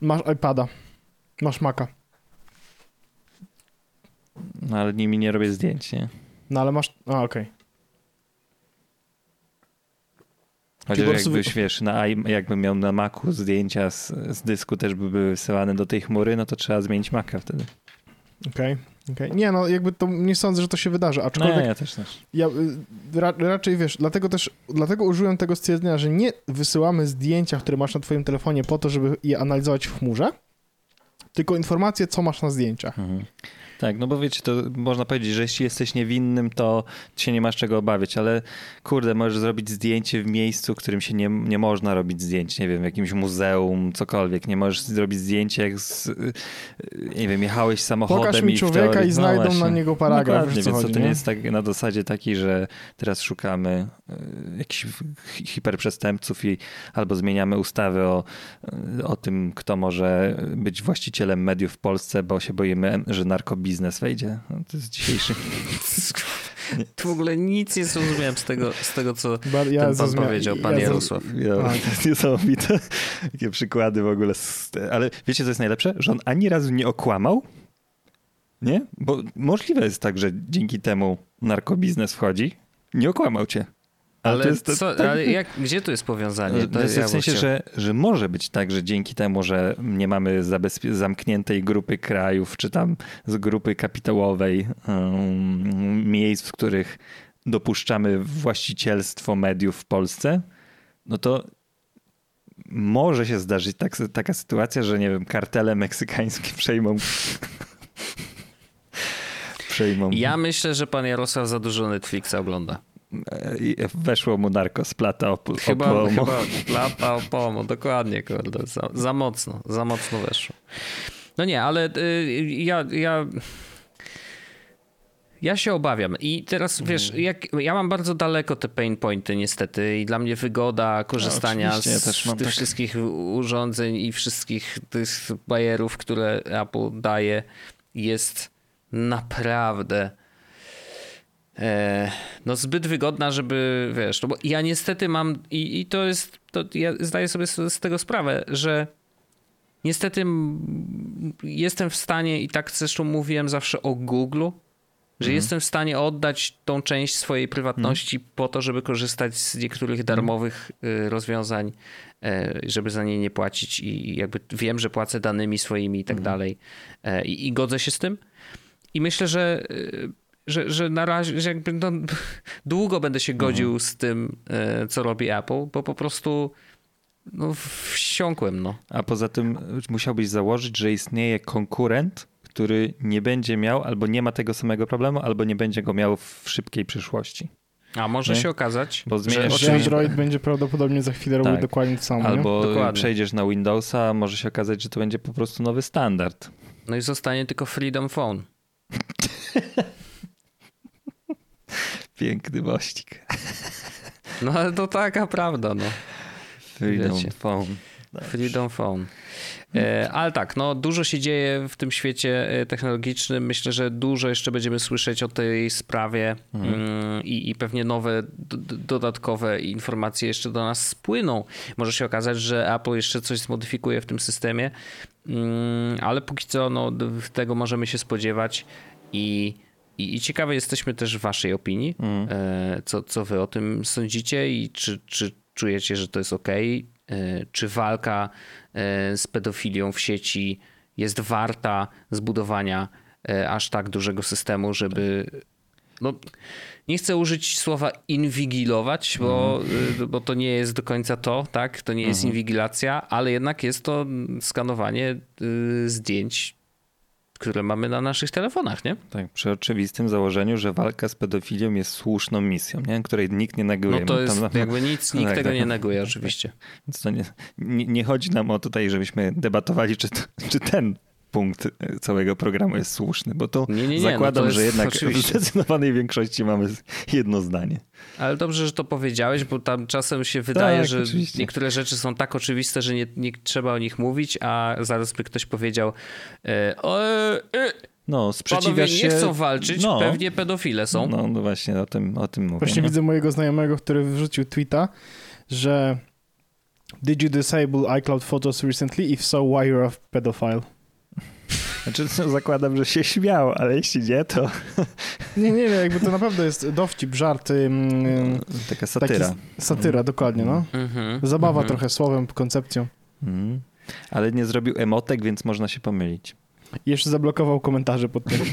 Masz iPada. Masz Maca. No ale nimi nie robię zdjęć, nie? No ale masz... A, okej. Chociaż po prostu jakbyś, wiesz, na, jakbym miał na Macu zdjęcia z, z dysku też by były wysyłane do tej chmury, no to trzeba zmienić Maca wtedy. Okej, okej. Nie, no jakby to nie sądzę, że to się wydarzy, No aczkolwiek ja też też. ja y, ra, raczej wiesz, dlatego też, dlatego użyłem tego stwierdzenia, że nie wysyłamy zdjęcia, które masz na twoim telefonie po to, żeby je analizować w chmurze, tylko informacje, co masz na zdjęciach. Mhm. Tak, no bo wiecie, to można powiedzieć, że jeśli jesteś niewinnym, to się nie masz czego obawiać, ale kurde, możesz zrobić zdjęcie w miejscu, w którym się nie, nie można robić zdjęć, nie wiem, w jakimś muzeum, cokolwiek. Nie możesz zrobić zdjęcia jak z, nie wiem, jechałeś samochodem Pokaż mi i człowieka teorii- i znajdą właśnie. na niego paragraf, Dokładnie, więc chodzi, to nie nie? jest tak na zasadzie takiej, że teraz szukamy y, jakichś hi- hiperprzestępców i albo zmieniamy ustawy o, y, o tym, kto może być właścicielem mediów w Polsce, bo się boimy, że narkobiznes wejdzie. No, to jest dzisiejszy. W ogóle nic nie zrozumiałem z tego, z tego co Ba- ja ten pan zrozumia- powiedział, pan ja Jarosław. Ja, to jest niesamowite. Takie przykłady w ogóle. Ale wiecie, co jest najlepsze? Że on ani razu nie okłamał. Nie? Bo możliwe jest tak, że dzięki temu narkobiznes wchodzi. Nie okłamał cię. Ale, to jest to- co, tak- ale jak, gdzie tu jest powiązanie? To jest ja w sensie, że, że może być tak, że dzięki temu, że nie mamy zamkniętej grupy krajów, czy tam z grupy kapitałowej um, miejsc, w których dopuszczamy właścicielstwo mediów w Polsce, no to może się zdarzyć tak, taka sytuacja, że nie wiem, kartele meksykańskie przejmą przejmą Ja myślę, że pan Jarosław za dużo Netflixa ogląda. E, i weszło mu narko z plata op- Chyba, opomu. chyba lata opomu, dokładnie, kurde, za, za mocno, za mocno weszło. No nie, ale y, ja, ja, ja się obawiam i teraz wiesz, Mhm. jak, ja mam bardzo daleko te pain pointy niestety i dla mnie wygoda korzystania oczywiście, ja z mam tych tak. wszystkich urządzeń i wszystkich tych bajerów, które Apple daje jest naprawdę e, no zbyt wygodna, żeby wiesz, no bo ja niestety mam i, i to jest, to ja zdaję sobie z, z tego sprawę, że niestety jestem w stanie i tak zresztą mówiłem zawsze o Google, że jestem w stanie oddać tą część swojej prywatności po to, żeby korzystać z niektórych darmowych y, rozwiązań, e, żeby za nie nie płacić i jakby wiem, że płacę danymi swoimi i tak dalej E, i, i godzę się z tym. I myślę, że, y, że, że na razie, że jakby no, długo będę się godził z tym, e, co robi Apple, bo po prostu no, wsiąkłem, no. A poza tym musiałbyś założyć, że istnieje konkurent, który nie będzie miał albo nie ma tego samego problemu, albo nie będzie go miał w szybkiej przyszłości. A może Nie? się okazać, Bo zmieniasz Że. Android będzie prawdopodobnie za chwilę robił Tak. dokładnie to samo? Albo Dokładnie. przejdziesz na Windowsa, a może się okazać, że to będzie po prostu nowy standard. no i zostanie tylko Freedom Phone. Piękny mościk. No ale to taka prawda, no. Freedom Wiecie. Phone. Freedom Phone. E, ale tak, no dużo się dzieje w tym świecie e, technologicznym. Myślę, że dużo jeszcze będziemy słyszeć o tej sprawie mm, i, i pewnie nowe, dodatkowe informacje jeszcze do nas spłyną. Może się okazać, że Apple jeszcze coś zmodyfikuje w tym systemie, mm, ale póki co no, tego możemy się spodziewać i i, I ciekawe jesteśmy też waszej opinii, e, co, co wy o tym sądzicie i czy, czy czujecie, że to jest ok, czy walka e, z pedofilią w sieci jest warta zbudowania e, aż tak dużego systemu, żeby no, nie chcę użyć słowa inwigilować, bo, y, bo to nie jest do końca to, tak? To nie jest inwigilacja, ale jednak jest to skanowanie y, zdjęć, które mamy na naszych telefonach, nie? Tak, przy oczywistym założeniu, że walka z pedofilią jest słuszną misją, nie? której nikt nie neguje. No to jest tam- jakby nic, nikt Tak, tego tak. nie neguje oczywiście. Więc to nie, nie, nie chodzi nam o tutaj, żebyśmy debatowali, czy, to, czy ten punkt e, całego programu jest słuszny, bo to Nie, nie, nie, no zakładam, to jest- że jednak oczywiście. w zdecydowanej większości mamy jedno zdanie. Ale dobrze, że to powiedziałeś, bo tam czasem się wydaje, Tak, że oczywiście. niektóre rzeczy są tak oczywiste, że nie, nie trzeba o nich mówić, a zaraz by ktoś powiedział e, o, e, e, No, panowie sprzeciwiasz nie się... chcą walczyć, no, pewnie pedofile są. No, no właśnie, o tym, o tym mówię. Właśnie nie? widzę mojego znajomego, który wrzucił tweeta, że Did you disable iCloud Photos recently? If so, why you're a pedophile? Znaczy, no, zakładam, że się śmiał, ale jeśli nie, to Nie, nie, nie, jakby to naprawdę jest dowcip, żart, taka satyra. taki satyra, dokładnie, no. Mhm. Zabawa mhm. trochę słowem, koncepcją. Mhm. Ale nie zrobił emotek, więc można się pomylić. I jeszcze zablokował komentarze pod tym.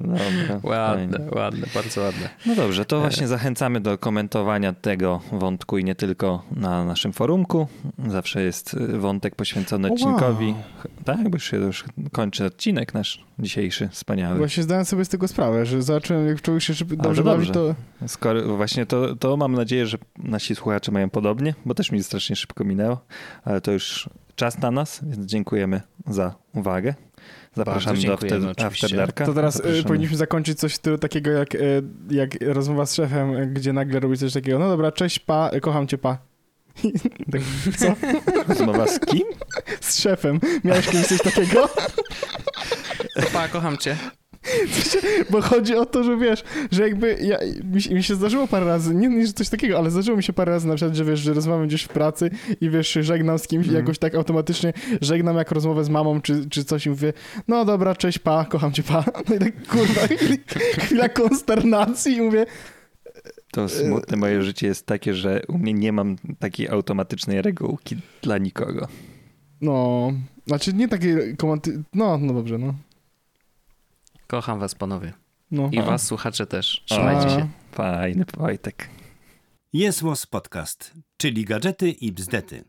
Dobra, Ładne, fajnie. ładne, bardzo ładne. No dobrze, to właśnie zachęcamy do komentowania tego wątku i nie tylko na naszym forumku. Zawsze jest y, wątek poświęcony odcinkowi. wow. Tak, bo już się już kończy odcinek nasz dzisiejszy, wspaniały. Właśnie zdałem sobie z tego sprawę, że zobaczyłem, jak człowiek się szybko dobrze to bawi, dobrze. to... Skoro właśnie to, to mam nadzieję, że nasi słuchacze mają podobnie, bo też mi strasznie szybko minęło, ale to już czas na nas, więc dziękujemy za uwagę. Zapraszamy do after, oczywiście. After Darka. To teraz y, Zapraszamy. powinniśmy zakończyć coś takiego jak, y, jak rozmowa z szefem, gdzie nagle robi coś takiego, no dobra, cześć pa, y, kocham cię pa. tak, co? Rozmowa z kim? Z szefem. Miałeś kiedyś coś takiego? Pa, kocham cię. Bo chodzi o to, że wiesz, że jakby ja, mi, się- mi się zdarzyło parę razy, nie, nie że coś takiego, ale zdarzyło mi się parę razy na przykład, że wiesz, że rozmawiam gdzieś w pracy i wiesz, żegnam z kimś i Mhm. jakoś tak automatycznie żegnam jak rozmowę z mamą czy, czy coś i mówię, no dobra, cześć pa, kocham cię pa. No i tak kurwa, chwila konsternacji i mówię, To smutne moje życie jest takie, że u mnie nie mam takiej automatycznej regułki dla nikogo. no, znaczy nie takie komenty, no, no dobrze, no. Kocham was, panowie. no. I was, słuchacze też. Trzymajcie się. Fajny Wojtek. Jest Podcast, czyli gadżety i bzdety.